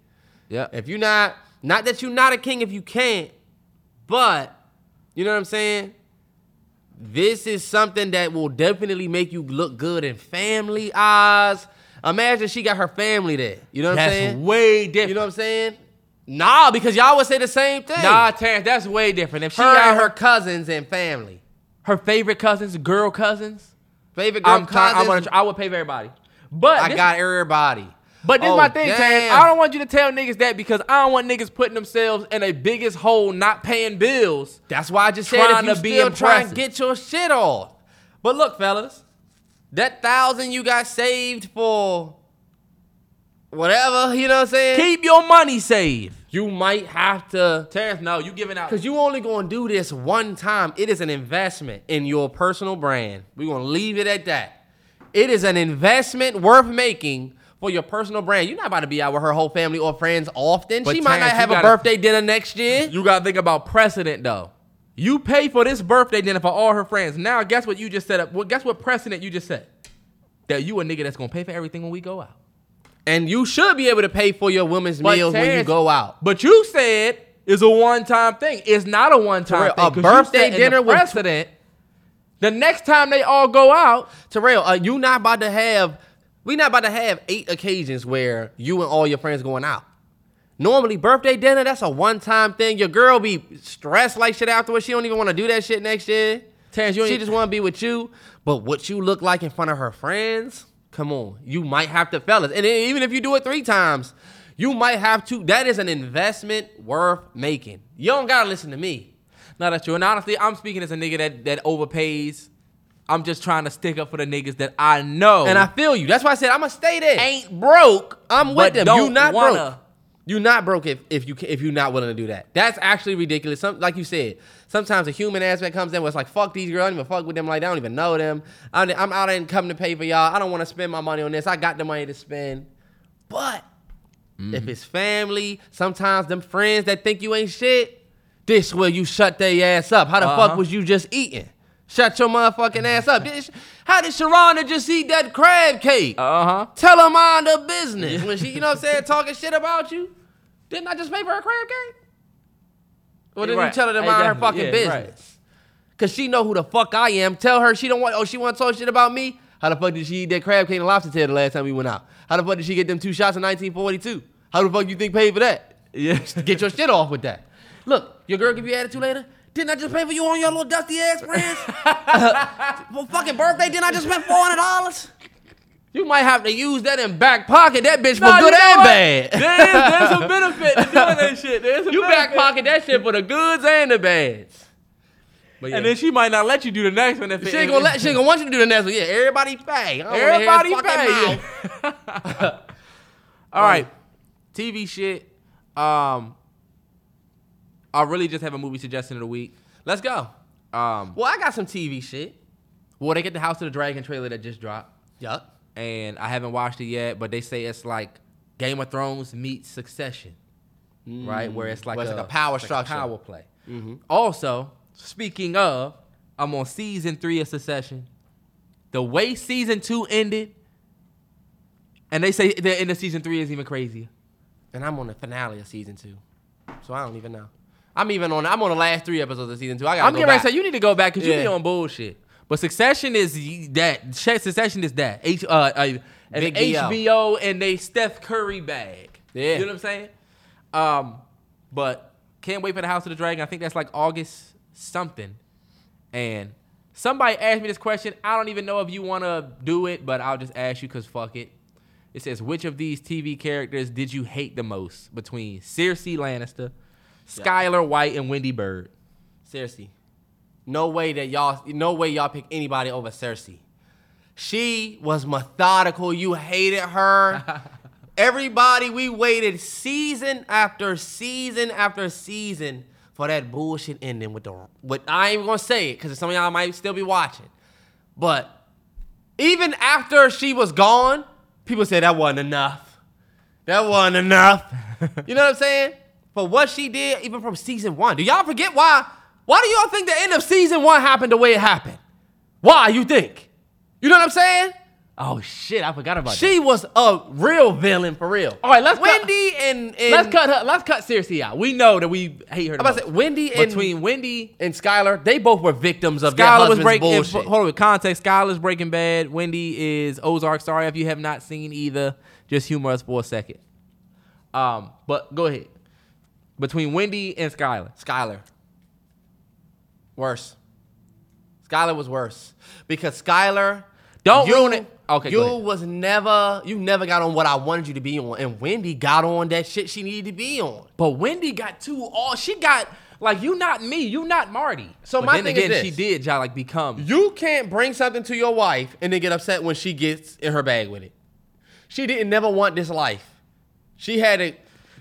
Yeah. If you're not not that you're not a king if you can't, but you know what I'm saying? This is something that will definitely make you look good in family eyes. Imagine she got her family there. You know what I'm That's saying? way different. You know what I'm saying? Nah, because y'all would say the same thing. Nah, Terrance, that's way different. If she her and her cousins and family. her favorite cousins, girl cousins, Favorite girl I'm trying, I'm cousins. gonna, I would pay for everybody. But I this- got everybody. But this is Oh, my thing, Terrance. I don't want you to tell niggas that because I don't want niggas putting themselves in a biggest hole not paying bills. That's why I just said Trying if you to be still trying to get your shit off. But look, fellas, that thousand you got saved for whatever, you know what I'm saying? Keep your money safe. you might have to Terrance, no, you giving out. Cause you only gonna do this one time. It is an investment in your personal brand. We're gonna leave it at that. It is an investment worth making for your personal brand. You're not about to be out with her whole family or friends often. But she might not have a gotta- birthday dinner next year. You gotta think about precedent though. You pay for this birthday dinner for all her friends. Now, guess what you just set up? Well, guess what precedent you just set? That you a nigga that's gonna pay for everything when we go out. And you should be able to pay for your women's But meals when you go out. But you said it's a one-time thing. It's not a one-time Terrell, thing. a birthday dinner with- precedent. The next time they all go out, Terrell, are you not about to have? We not about to have eight occasions where you and all your friends going out. Normally, birthday dinner that's a one-time thing. Your girl be stressed like shit afterwards. She don't even want to do that shit next year. Terrance, you she just want to be with you. But what you look like in front of her friends? Come on, you might have to, fellas. And even if you do it three times, you might have to. That is an investment worth making. You don't gotta listen to me. Not that's true. And honestly, I'm speaking as a nigga that, that overpays. I'm just trying to stick up for the niggas that I know. And I feel you. That's why I said I'm gonna stay there. ain't broke. I'm with them. don't You not wanna. broke. You not broke if, if you if you're not willing to do that. That's actually ridiculous. Some like you said, sometimes a human aspect comes in where it's like fuck these girls. I don't even fuck with them like. I don't even know them. I'm, I'm out and come to pay for y'all. I don't want to spend my money on this. I got the money to spend. But if it's family, sometimes them friends that think you ain't shit, this where you shut their ass up. How the Uh-huh. fuck was you just eating? Shut your motherfucking ass up. Did- How did Sharonda just eat that crab cake? Uh huh. Tell her mind her business. When she, you know what I'm saying, talking shit about you. Didn't I just pay for her crab cake? Or did Right. you tell her to mind her fucking Yeah, right. business? Cause she know who the fuck I am. Tell her she don't want oh she want to talk shit about me. How the fuck did she eat that crab cake and lobster tail the last time we went out? How the fuck did she get them two shots in 1942? How the fuck you think paid for that? Yeah. Get your shit off with that. Look, your girl give you attitude later. Didn't I just pay for you on your little dusty ass friends? for fucking birthday, didn't I just spend four hundred dollars? You might have to use that in back pocket that bitch for good and bad. There's, there's a benefit to doing that shit. There's a you back pocket that shit for the goods and the bads. But yeah. And then she might not let you do the next one if she ain't gonna let she ain't gonna want you to do the next one. Yeah, everybody pay. I don't wanna hear Everybody his fucking pay. mouth. All right, TV shit. Um, I really just have a movie suggestion of the week. Let's go. Um, Well, I got some TV shit. well, they get the House of the Dragon trailer that just dropped, Yup. and I haven't watched it yet, but they say it's like Game of Thrones meets Succession, hmm. right? Where it's like, Where it's a, like a power like structure. power play. Mm-hmm. Mm-hmm. Also, speaking of, I'm on season three of Succession. The way season two ended, and they say the end of season three is even crazier. And I'm on the finale of season two. So I don't even know. I'm even on I'm on the last three episodes of season two. I gotta I'm getting ready to say you need to go back because you be Yeah. on bullshit. But Succession is that. Succession is that. H, uh, uh, an HBO and they Steph Curry bag. Yeah. You know what I'm saying? Um, but can't wait for the House of the Dragon. I think that's like August something. And somebody asked me this question. I don't even know if you want to do it, but I'll just ask you because fuck it. It says, which of these TV characters did you hate the most between Cersei Lannister, Skyler White, and Wendy Byrde? Cersei. No way that y'all no way y'all pick anybody over Cersei. She was methodical. You hated her. Everybody, we waited season after season after season for that bullshit ending with the with I ain't even gonna say it because some of y'all might still be watching. But even after she was gone, people said that wasn't enough. That wasn't enough. you know what I'm saying? For what she did, even from season one. Do y'all forget why? Why do y'all think the end of season one happened the way it happened? Why you think? You know what I'm saying? Oh shit, I forgot about that. She was a real villain for real. All right, let's cut- Wendy and, and Let's cut her. Let's cut Cersei out. We know that we hate her. I'm about to say Wendy and between Wendy, and Skyler, they both were victims of their Skyler was breaking. bullshit. Hold on, context. Skyler's Breaking Bad. Wendy is Ozark. Sorry if you have not seen either. Just humor us for a second. Um, but go ahead. Between Wendy and Skyler. Skyler. Worse. Skyler was worse because Skyler. Don't you, ruin it. Okay, you was never you never got on what I wanted you to be on, and Wendy got on that shit she needed to be on. But Wendy got too all. She got like you, not me. You, not Marty. So But my thing is this. she did. Y'all like become. You can't bring something to your wife and then get upset when she gets in her bag with it. She didn't never want this life. She had to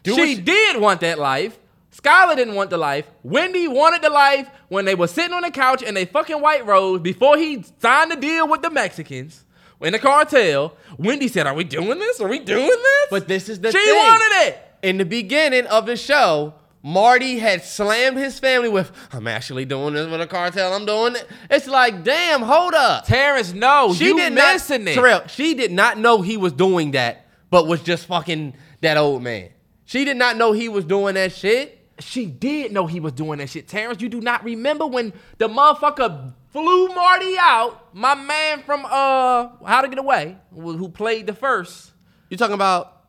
do she did want that life. Skyler didn't want the life. Wendy wanted the life when they were sitting on the couch in they fucking white rose before he signed the deal with the Mexicans in the cartel. Wendy said, "Are we doing this? Are we doing this?" But this is the thing. she thing. wanted it. in the beginning of the show, Marty had slammed his family with, I'm actually doing this with a cartel. I'm doing it. It's like, damn, hold up. Terrance, no, She you did missing not, it. Terrell, she did not know he was doing that, but was just fucking that old man. She did not know he was doing that shit. She did know he was doing that shit. Terrance, you do not remember when the motherfucker flew Marty out? My man from uh How to Get Away, who played the first, You talking about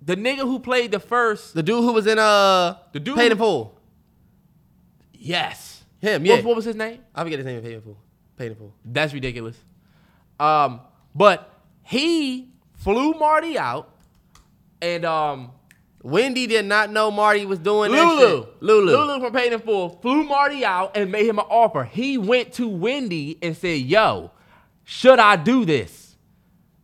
the nigga who played the first. the dude who was in uh The dude Paid in Full? Yes, Him, What- yeah. What, was his name? I forget his name. Paid in Full. Paid in Full. That's ridiculous. Um, but he flew Marty out, and um, Wendy did not know Marty was doing Lulu, shit. Lulu. Lulu from Paid in Full flew Marty out and made him an offer. He went to Wendy and said, "Yo, should I do this?"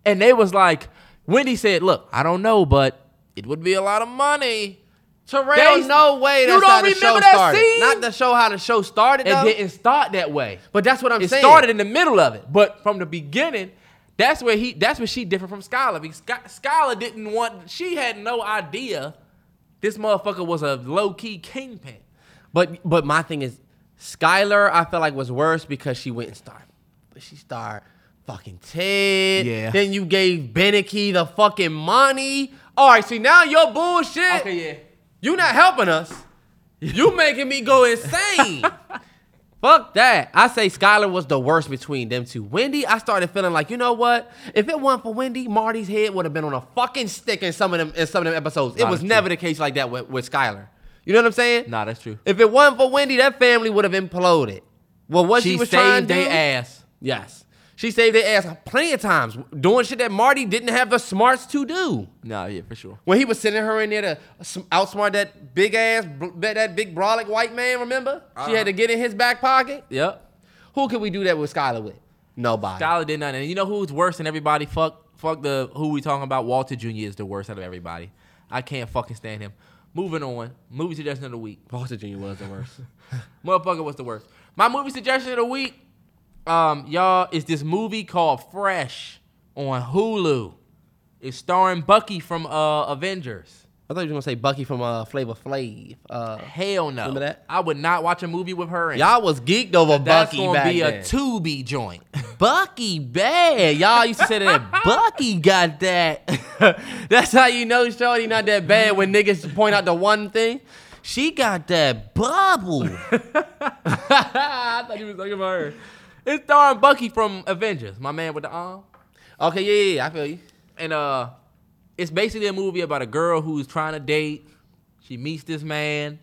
And they was like, Wendy said, "Look, I don't know, but it would be a lot of money." Terrell, They- no way. You That's don't how the show remember that started. scene? Not to show how the show started. It though. didn't start that way. But that's what I'm it saying. started in the middle of it, but from the beginning, that's where he. That's where she different from Skyler because Skyler didn't want. She had no idea this motherfucker was a low key kingpin. But but my thing is, Skyler, I felt like was worse because she went and started. But she started fucking Ted. Yeah. Then you gave Beneke the fucking money. All right, see now your bullshit. Okay. yeah. You not helping us. You making me go insane. Fuck that. I say Skyler was the worst between them two. Wendy, I started feeling like, you know what? If it wasn't for Wendy, Marty's head would have been on a fucking stick in some of them in some of them episodes. It was never the case like that with, with Skyler. You know what I'm saying? Nah, that's true. If it wasn't for Wendy, that family would have imploded. Well, what she, She was trying to their do, ass. Yes. She saved their ass plenty of times doing shit that Marty didn't have the smarts to do. Nah, yeah, for sure. When he was sending her in there to outsmart that big ass, that big brolic white man, remember? She had uh-huh. to get in his back pocket. Yep. Who could we do that with Skyler with? Nobody. Skyler did nothing. And you know who's worse than everybody? Fuck, fuck the who we talking about. Walter Jr. is the worst out of everybody. I can't fucking stand him. Moving on. Movie suggestion of the week. Walter Jr. was the worst. Motherfucker was the worst. My movie suggestion of the week, um, y'all, is this movie called Fresh on Hulu. It's starring Bucky from uh, Avengers. I thought you were gonna say Bucky from uh, Flavor Flav. Uh, Hell no. Remember that? I would not watch a movie with her in. y'all was geeked over That's Bucky gonna back be then. a Tubi joint. Bucky bad. Y'all used to say that Bucky got that. That's how you know Shorty not that bad when niggas point out the one thing. She got that bubble. I thought you was talking about her. It's starring Bucky from Avengers, my man with the arm. okay, yeah, yeah, yeah, I feel you. And uh it's basically a movie about a girl who's trying to date. She meets this man.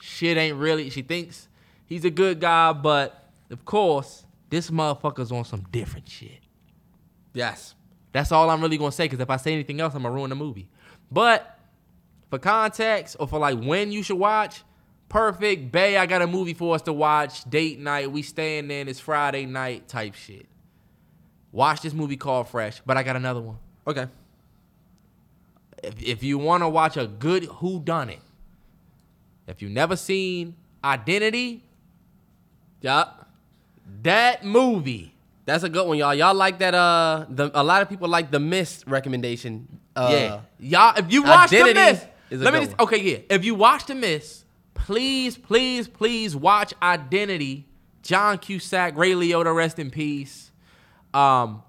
Shit ain't really. She thinks he's a good guy, but of course, this motherfucker's on some different shit. Yes. That's all I'm really gonna say. Because if I say anything else, I'm gonna ruin the movie. But for context or for like when you should watch, perfect. Bay, I got a movie for us to watch. Date night. We staying in. It's Friday night type shit. Watch this movie called Fresh. But I got another one. Okay. If, if you want to watch a good Who Done It, if you never seen Identity, Yup. that movie. That's a good one, y'all. Y'all like that? Uh, the a lot of people like the Mist recommendation. Uh, yeah, y'all. If you watch The Mist, let me just okay. Yeah, if you watch The Mist, please, please, please watch Identity. John Cusack, Ray Liotta, rest in peace. Um,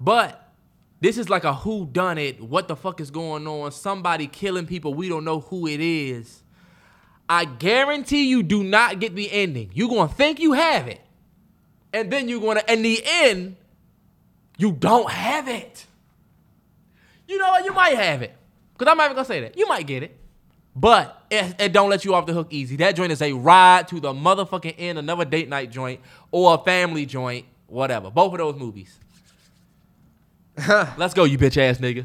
but this is like a who done it. What the fuck is going on? Somebody killing people. We don't know who it is. I guarantee you do not get the ending. You're gonna think you have it. And then you're gonna in the end, you don't have it. You know what? You might have it. Because I'm not even gonna say that. You might get it. But it, it don't let you off the hook easy. That joint is a ride to the motherfucking end, another date night joint, or a family joint, whatever. Both of those movies. Let's go, you bitch ass nigga.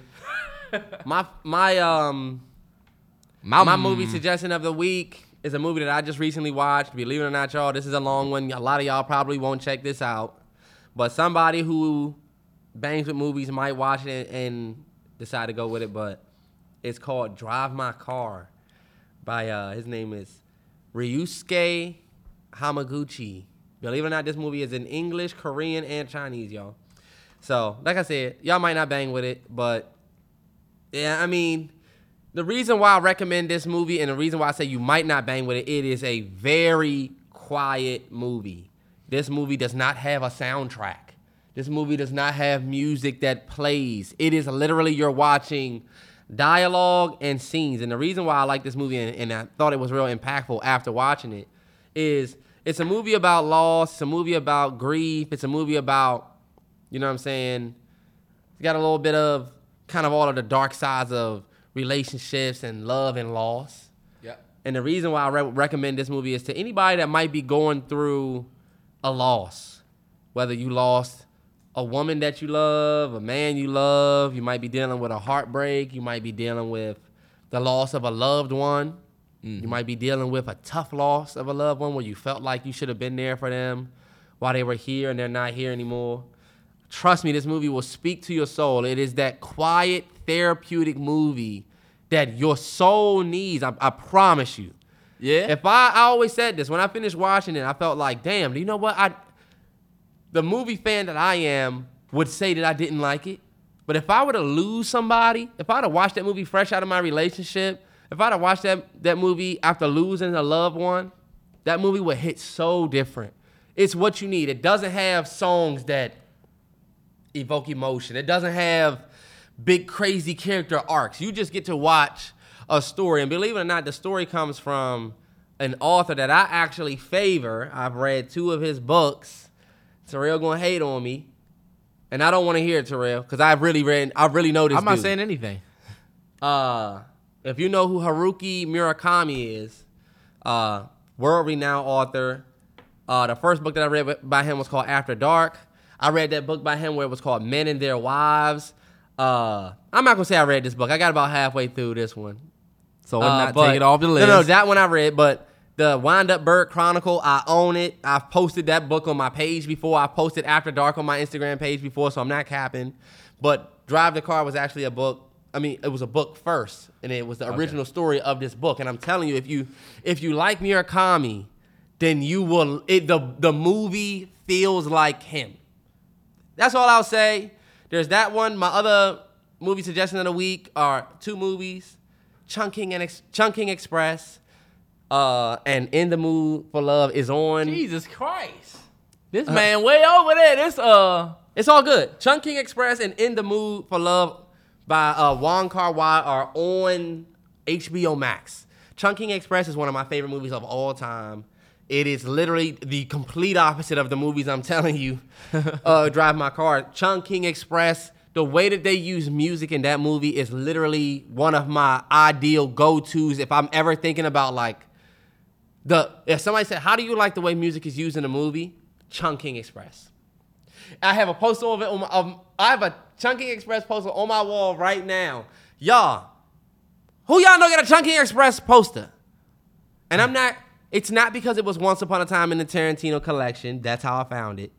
My my um My, my movie suggestion of the week is a movie that I just recently watched. Believe it or not, y'all, this is a long one. A lot of y'all probably won't check this out, but somebody who bangs with movies might watch it and decide to go with it. But it's called Drive My Car by uh his name is Ryusuke Hamaguchi. Believe it or not, this movie is in English, Korean, and Chinese, y'all. So, like I said, y'all might not bang with it, but yeah, I mean, the reason why I recommend this movie and the reason why I say you might not bang with it, it is a very quiet movie. This movie does not have a soundtrack. This movie does not have music that plays. It is literally you're watching dialogue and scenes. And the reason why I like this movie and, and I thought it was real impactful after watching it is it's a movie about loss, it's a movie about grief, it's a movie about, you know what I'm saying? It's got a little bit of kind of all of the dark sides of relationships and love and loss. Yep. And the reason why I re- recommend this movie is to anybody that might be going through a loss, whether you lost a woman that you love, a man you love, you might be dealing with a heartbreak, you might be dealing with the loss of a loved one, you mm-hmm. might be dealing with a tough loss of a loved one where you felt like you should have been there for them while they were here and they're not here anymore. Trust me, this movie will speak to your soul. It is that quiet, therapeutic movie that your soul needs. I, I promise you. Yeah. If I, I always said this when I finished watching it, I felt like, damn, do you know what? I, the movie fan that I am, would say that I didn't like it. But if I were to lose somebody, if I'd have watched that movie fresh out of my relationship, if I'd have watched that that movie after losing a loved one, that movie would hit so different. It's what you need. It doesn't have songs that evoke emotion. It doesn't have big crazy character arcs. You just get to watch a story. And believe it or not, the story comes from an author that I actually favor. I've read two of his books. Terrell gonna hate on me. And I don't want to hear it, Terrell, because I've really read I really know this. I'm not dude. saying anything. Uh, if you know who Haruki Murakami is, uh, world renowned author. Uh, the first book that I read by him was called After Dark. I read that book by him where it was called Men and Their Wives. Uh, I'm not gonna say I read this book. I got about halfway through this one. So Uh, not but- take it off the list. No, no, that one I read, but the Wind Up Bird Chronicle, I own it. I've posted that book on my page before. I posted After Dark on my Instagram page before, so I'm not capping. But Drive the Car was actually a book. I mean, it was a book first, and it was the original story of this book. And I'm telling you, if you if you like Murakami, then you will. It, the the movie feels like him. That's all I'll say. There's that one. My other movie suggestion of the week are two movies: Chungking and Ex- Chungking Express, uh, and In the Mood for Love is on. Jesus Christ. This man way over there. This uh It's all good. Chungking Express and In the Mood for Love by uh, Wong Kar Wai are on HBO Max. Chungking Express is one of my favorite movies of all time. It is literally the complete opposite of the movies I'm telling you. uh, drive my car. Chungking Express the way that they use music in that movie is literally one of my ideal go-tos if I'm ever thinking about like the if somebody said, How do you like the way music is used in a movie? Chungking Express. I have a poster of it on my um, I have a Chungking Express poster on my wall right now. Y'all, who y'all know got a Chungking Express poster? And I'm not, it's not because it was once upon a time in the Tarantino collection. That's how I found it.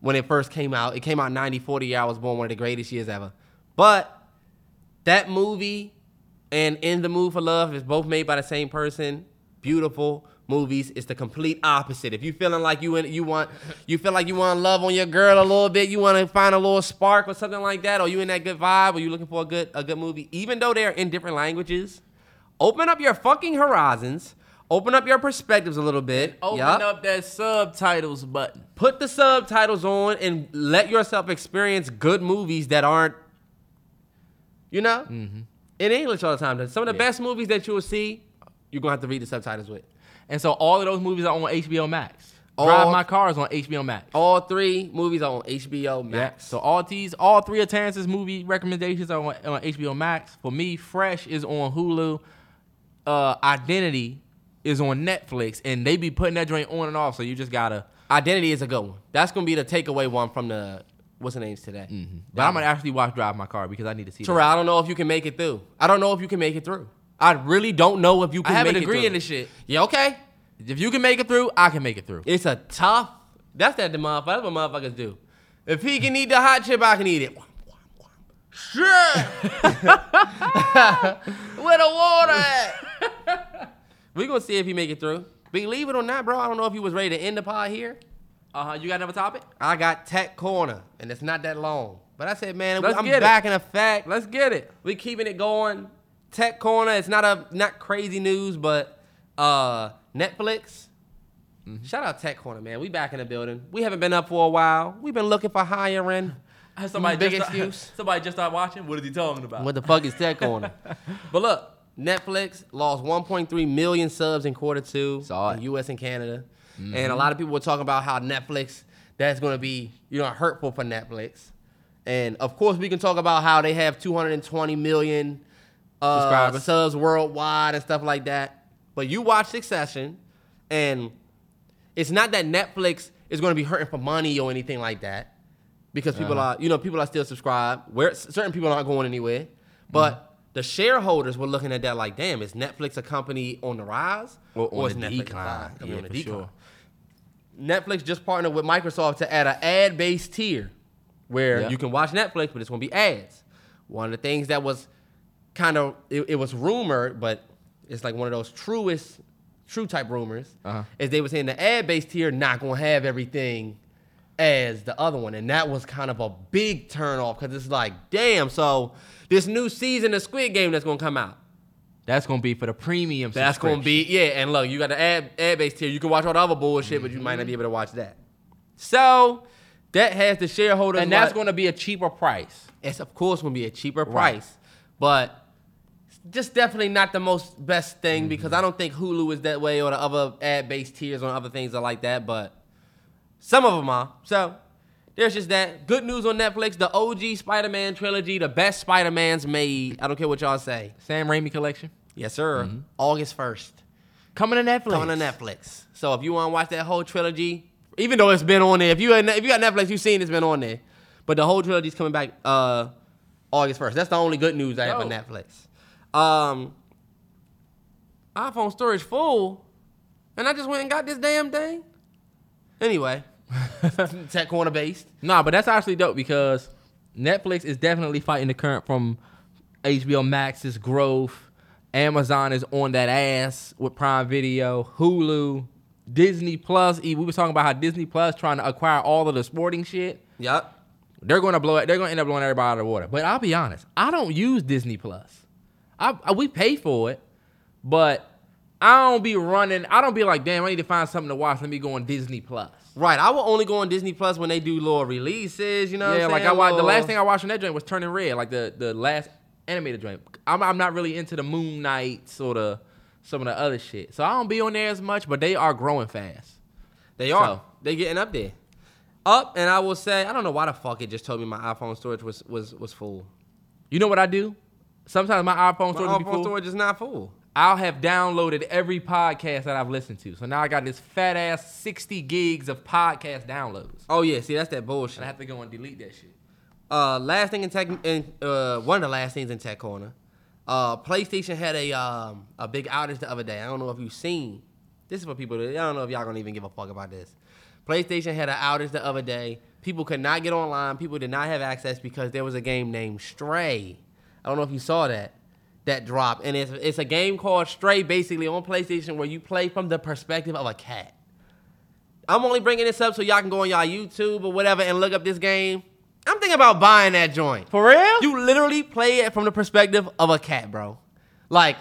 When it first came out. It came out 90, 40 year. I was born one of the greatest years ever. But that movie and In the Mood for Love is both made by the same person. Beautiful movies. It's the complete opposite. If you feeling like you in, you want you feel like you want to love on your girl a little bit, you want to find a little spark or something like that, or you in that good vibe, or you looking for a good a good movie, even though they're in different languages, open up your fucking horizons. Open up your perspectives a little bit. Open Yup. up that subtitles button. Put the subtitles on and let yourself experience good movies that aren't, you know, mm-hmm. in English all the time. Some of the best movies that you will see, you're gonna have to read the subtitles with. And so all of those movies are on HBO Max. All- Drive My Car is on HBO Max. All three movies are on HBO Yeah. Max. So all these, all three of Terrance's movie recommendations are on, on HBO Max. For me, Fresh is on Hulu. Uh, Identity is on Netflix, and they be putting that joint on and off. So you just gotta. Identity is a good one. That's gonna be the takeaway one from the what's the names today. But I'm gonna actually watch Drive My Car because I need to see. that. Terrell, I don't know if you can make it through. I don't know if you can make it through. I really don't know if you can I have a degree in this shit. Yeah, okay. If you can make it through, I can make it through. It's a tough. That's that the motherfucker. That's what motherfuckers do. If he can eat the hot chip, I can eat it. Sure. Where the water at? we gonna see if he make it through. Believe it or not, bro. I don't know if he was ready to end the pod here. Uh huh. You got another topic? I got Tech Corner, and it's not that long. But I said, man, Let's I'm get it. back in effect. Let's get it. We keeping it going. Tech Corner. It's not a not crazy news, but uh Netflix. Mm-hmm. Shout out Tech Corner, man. We back in the building. We haven't been up for a while. We've been looking for hiring. Somebody Big just excuse. somebody just started watching. What is he talking about? What the fuck is Tech Corner? but look, Netflix lost 1.3 million subs in quarter two Saw in it. U.S. and Canada, and Mm-hmm. a lot of people were talking about how Netflix that's going to be you know hurtful for Netflix, and of course we can talk about how they have 220 million uh, Subscribers. subs worldwide and stuff like that. But you watch Succession, and it's not that Netflix is going to be hurting for money or anything like that, because people Uh-huh. are, you know, people are still subscribed. Where certain people aren't going anywhere, but Mm-hmm. the shareholders were looking at that like, damn, is Netflix a company on the rise Or on is the Netflix decline. Yeah, on the decline? sure. Netflix just partnered with Microsoft to add an ad-based tier where Yeah. you can watch Netflix, but it's going to be ads. One of the things that was kind of it, it was rumored, but it's like one of those truest, true type rumors, Uh-huh. is they were saying the ad-based tier not going to have everything as the other one, and that was kind of a big turn off because it's like, damn. So this new season of Squid Game that's going to come out. That's gonna be for the premium. That's gonna be yeah, and look, you got the ad ad based tier. You can watch all the other bullshit, but you might Mm-hmm. not be able to watch that. So that has the shareholders, and that's like- gonna be a cheaper price. it's of course gonna be a cheaper price, but just definitely not the most best thing Mm-hmm. because I don't think Hulu is that way or the other ad based tiers on other things are like that. But some of them are. So there's just that. Good news on Netflix: the OG Spider-Man trilogy, the best Spider-Mans made. I don't care what y'all say. Sam Raimi collection Yes, sir. August first. coming to Netflix. coming to Netflix. So if you want to watch that whole trilogy, even though it's been on there, if you had- if you got Netflix, you've seen it's been on there. But the whole trilogy's coming back uh, August first. That's the only good news I have on Netflix. Um, iPhone storage full, and I just went and got this damn thing. Anyway, tech corner based. Nah, but that's actually dope because Netflix is definitely fighting the current from HBO Max's growth. Amazon is on that ass with Prime Video, Hulu, Disney Plus. We were talking about how Disney Plus trying to acquire all of the sporting shit. Yep. They're going to blow it. They're going to end up blowing everybody out of the water. But I'll be honest, I don't use Disney Plus. I, I we pay for it, but I don't be running. I don't be like, damn, I need to find something to watch. Let me go on Disney Plus. Right. I will only go on Disney Plus when they do little releases. You know. what yeah, I'm like I watched. The last thing I watched on that joint was Turning Red, like the the last animated joint. I'm I'm not really into the Moon Knights or the some of the other shit, so I don't be on there as much. But they are growing fast. They are. So- They getting up there. up, and I will say I don't know why the fuck it just told me my iPhone storage was was was full. You know what I do? Sometimes my iPhone storage be iPhone storage is not full. I'll have downloaded every podcast that I've listened to. So now I got this fat ass 60 gigs of podcast downloads. Oh yeah, see that's that bullshit. And I have to go and delete that shit. Uh, last thing in tech, in, uh, one of the last things in Tech Corner, uh, PlayStation had a um, a big outage the other day. I don't know if you've seen. This is for people that I don't know if y'all gonna even give a fuck about this. PlayStation had an outage the other day. People could not get online. People did not have access because there was a game named Stray. I don't know if you saw that. That dropped, and it's it's a game called Stray, basically on PlayStation, where you play from the perspective of a cat. I'm only bringing this up so y'all can go on y'all YouTube or whatever and look up this game. I'm thinking about buying that joint. For real? You literally play it from the perspective of a cat, bro. Like,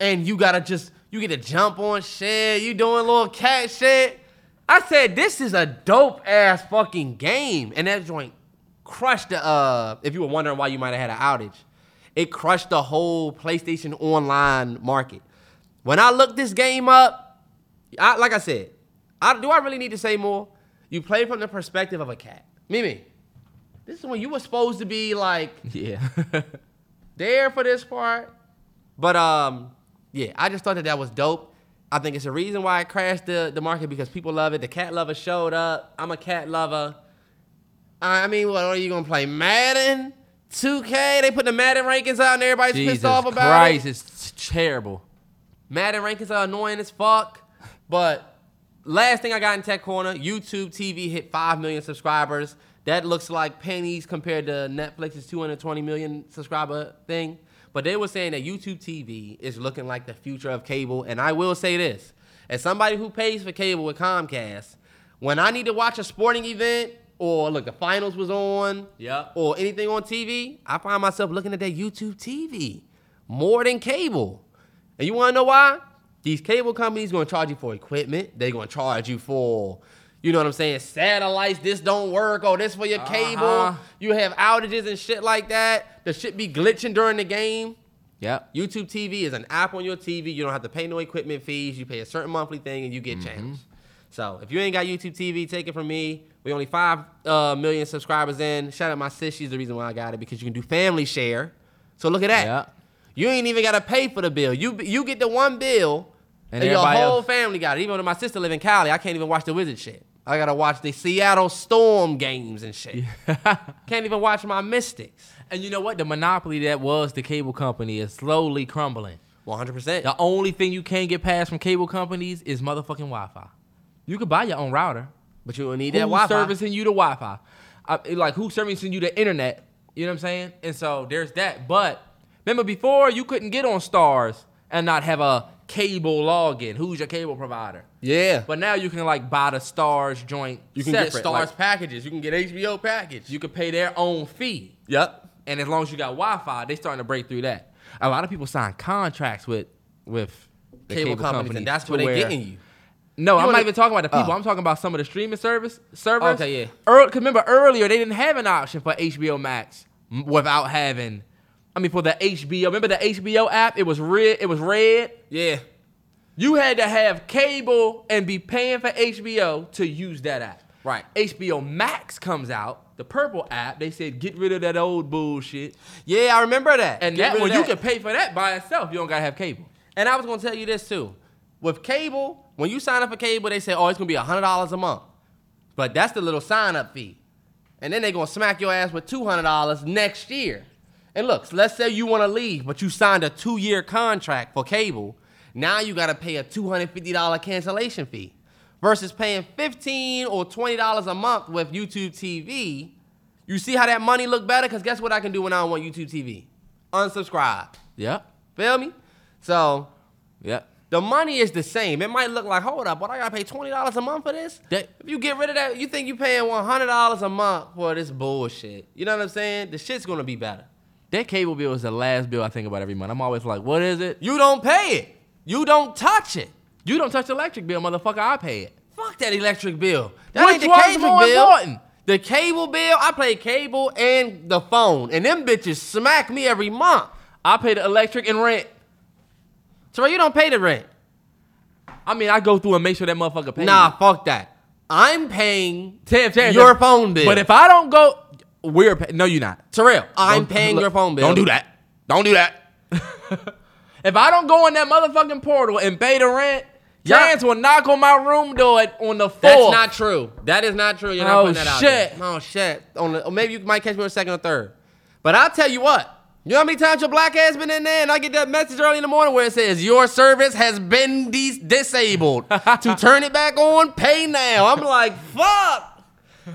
and you gotta just you get to jump on shit. You doing little cat shit. I said this is a dope ass fucking game, and that joint crushed the. Uh, if you were wondering why you might have had an outage, it crushed the whole PlayStation Online market. When I looked this game up, I, like I said, I, do I really need to say more? You play from the perspective of a cat. Mimi, this is when you were supposed to be like Yeah. there for this part. But um, yeah, I just thought that that was dope. I think it's a reason why it crashed the, the market because people love it. The cat lover showed up. I'm a cat lover. I mean, what are you gonna play? Madden, 2K? They put the Madden rankings out and everybody's Jesus pissed off about Christ, it. it's terrible. Madden rankings are annoying as fuck. But last thing I got in Tech Corner, YouTube TV hit 5 million subscribers. That looks like pennies compared to Netflix's 220 million subscriber thing. But they were saying that YouTube TV is looking like the future of cable. And I will say this as somebody who pays for cable with Comcast, when I need to watch a sporting event or look, the finals was on, Yep. or anything on TV, I find myself looking at that YouTube TV more than cable. And you want to know why? These cable companies going to charge you for equipment. They're going to charge you for, you know what I'm saying, satellites. This don't work. Oh, this for your cable. Uh-huh. You have outages and shit like that. The shit be glitching during the game. Yeah. YouTube TV is an app on your TV. You don't have to pay no equipment fees. You pay a certain monthly thing and you get channels. So if you ain't got YouTube TV, take it from me. We only five uh, million subscribers in. Shout out my sis. She's the reason why I got it because you can do family share. So look at that. Yeah. You ain't even gotta pay for the bill. You you get the one bill, And and, your whole else- family got it. Even when my sister live in Cali, I can't even watch the Wizard shit. I gotta watch the Seattle Storm games and shit. can't even watch my Mystics. And you know what? The monopoly that was the cable company is slowly crumbling. One hundred percent. The only thing you can't get past from cable companies is motherfucking Wi-Fi. You could buy your own router. But you don't need Who's that Wi-Fi. servicing you the Wi-Fi? Uh, like who's servicing you the internet? You know what I'm saying? And so there's that. But remember before you couldn't get on Starz and not have a cable login. Who's your cable provider? Yeah. But now you can like buy the Starz joint. you can separate. get Starz Like, packages. You can get HBO package. you can pay their own fee. yep. And as long as you got Wi-Fi, they starting to break through that. A lot of people sign contracts with with the Cable, companies, and that's where they where- getting you. No, I'm wanna- not even talking about the people. Oh. I'm talking about some of the streaming service servers. Okay, yeah. Earl, cause remember earlier they didn't have an option for HBO Max without having. I mean, for the HBO. Remember the HBO app? It was red. It was red. Yeah. You had to have cable and be paying for HBO to use that app. Right. HBO Max comes out, the purple app. They said get rid of that old bullshit. Yeah, I remember that. And Get that one you can pay for that by itself. You don't gotta have cable. And I was gonna tell you this too. With cable, when you sign up for cable, they say, oh, it's gonna be hundred dollars a month. But that's the little sign up fee. And then they're gonna smack your ass with two hundred dollars next year. And look, so let's say you wanna leave, but you signed a two-year contract for cable. Now you gotta pay a $250 cancellation fee. Versus paying $15 or $20 a month with YouTube TV. You see how that money look better? Because guess what I can do when I don't want YouTube TV? Unsubscribe. Yep. Feel me? So Yep. The money is the same. It might look like, hold up, but I gotta pay twenty dollars a month for this. That- if you get rid of that, you think you're paying one hundred dollars a month for this bullshit. You know what I'm saying? The shit's gonna be better. That cable bill is the last bill I think about every month. I'm always like, what is it? You don't pay it. You don't touch it. You don't touch the electric bill, motherfucker. I pay it. Fuck that electric bill. That Which ain't the cable more bill. important? The cable bill, I pay cable and the phone. And them bitches smack me every month. I pay the electric and rent. So you don't pay the rent. I mean, I go through and make sure that motherfucker pays. Nah, fuck that. I'm paying your phone bill. But if I don't go, we're pay- no, you're not. Terrell, I'm Don't- paying look, your phone bill. Don't do that. Don't do that. if I don't go in that motherfucking portal and pay the rent, Yeah. Will knock on my room door at- on the That's not true. That is not true. You're not Oh, putting that out shit. there. Oh shit. On the, or maybe you might catch me on second or third. But I'll tell you what. You know how many times your black ass been in there and I get that message early in the morning where it says your service has been dis- disabled. to turn it back on, pay now. I'm like, fuck.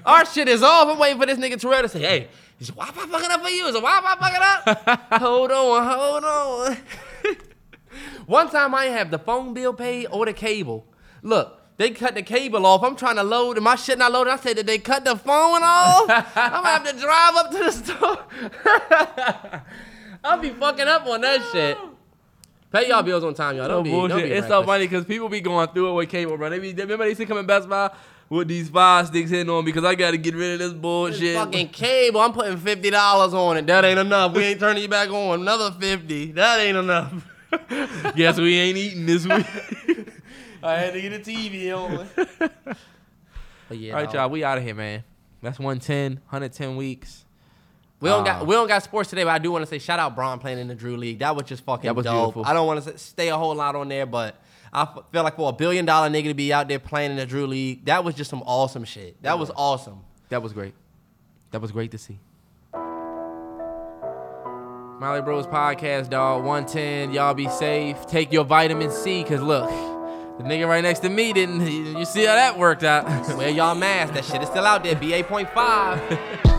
Our shit is off. I'm waiting for this nigga Terrell to say, hey, is Wi-Fi fucking up for you? Is Wi-Fi fucking up? hold on, hold on. One time I have the phone bill paid or the cable. Look, they cut the cable off. I'm trying to load and my shit not loaded. I said, did they cut the phone off? I'm gonna have to drive up to the store. I'll be fucking up on that shit. Pay y'all bills on time, y'all. Don't be, don't bullshit. be It's so funny because people be going through it with cable, bro. They be remember they used to come in Best Buy with these five sticks hitting on because I got to get rid of this bullshit. This fucking cable. I'm putting fifty dollars on it. That ain't enough. We ain't turning you back on. Another fifty. That ain't enough. Guess we ain't eating this week. I had to get a TV on. But yeah, All right, dawg. y'all. We out of here, man. That's 110, 110 weeks. We don't Uh, got we don't got sports today, but I do want to say shout out Bron playing in the Drew League. That was just fucking That was dope. beautiful. I don't want to stay a whole lot on there, but I f- feel like for a billion dollar nigga to be out there playing in the Drew League, that was just some awesome shit. That was awesome. That was great. That was great to see. Mally Bros Podcast, dog. 110. Y'all be safe. Take your vitamin C, cause look, the nigga right next to me didn't. You see how that worked out? Wear y'all mask. That shit is still out there. BA.5.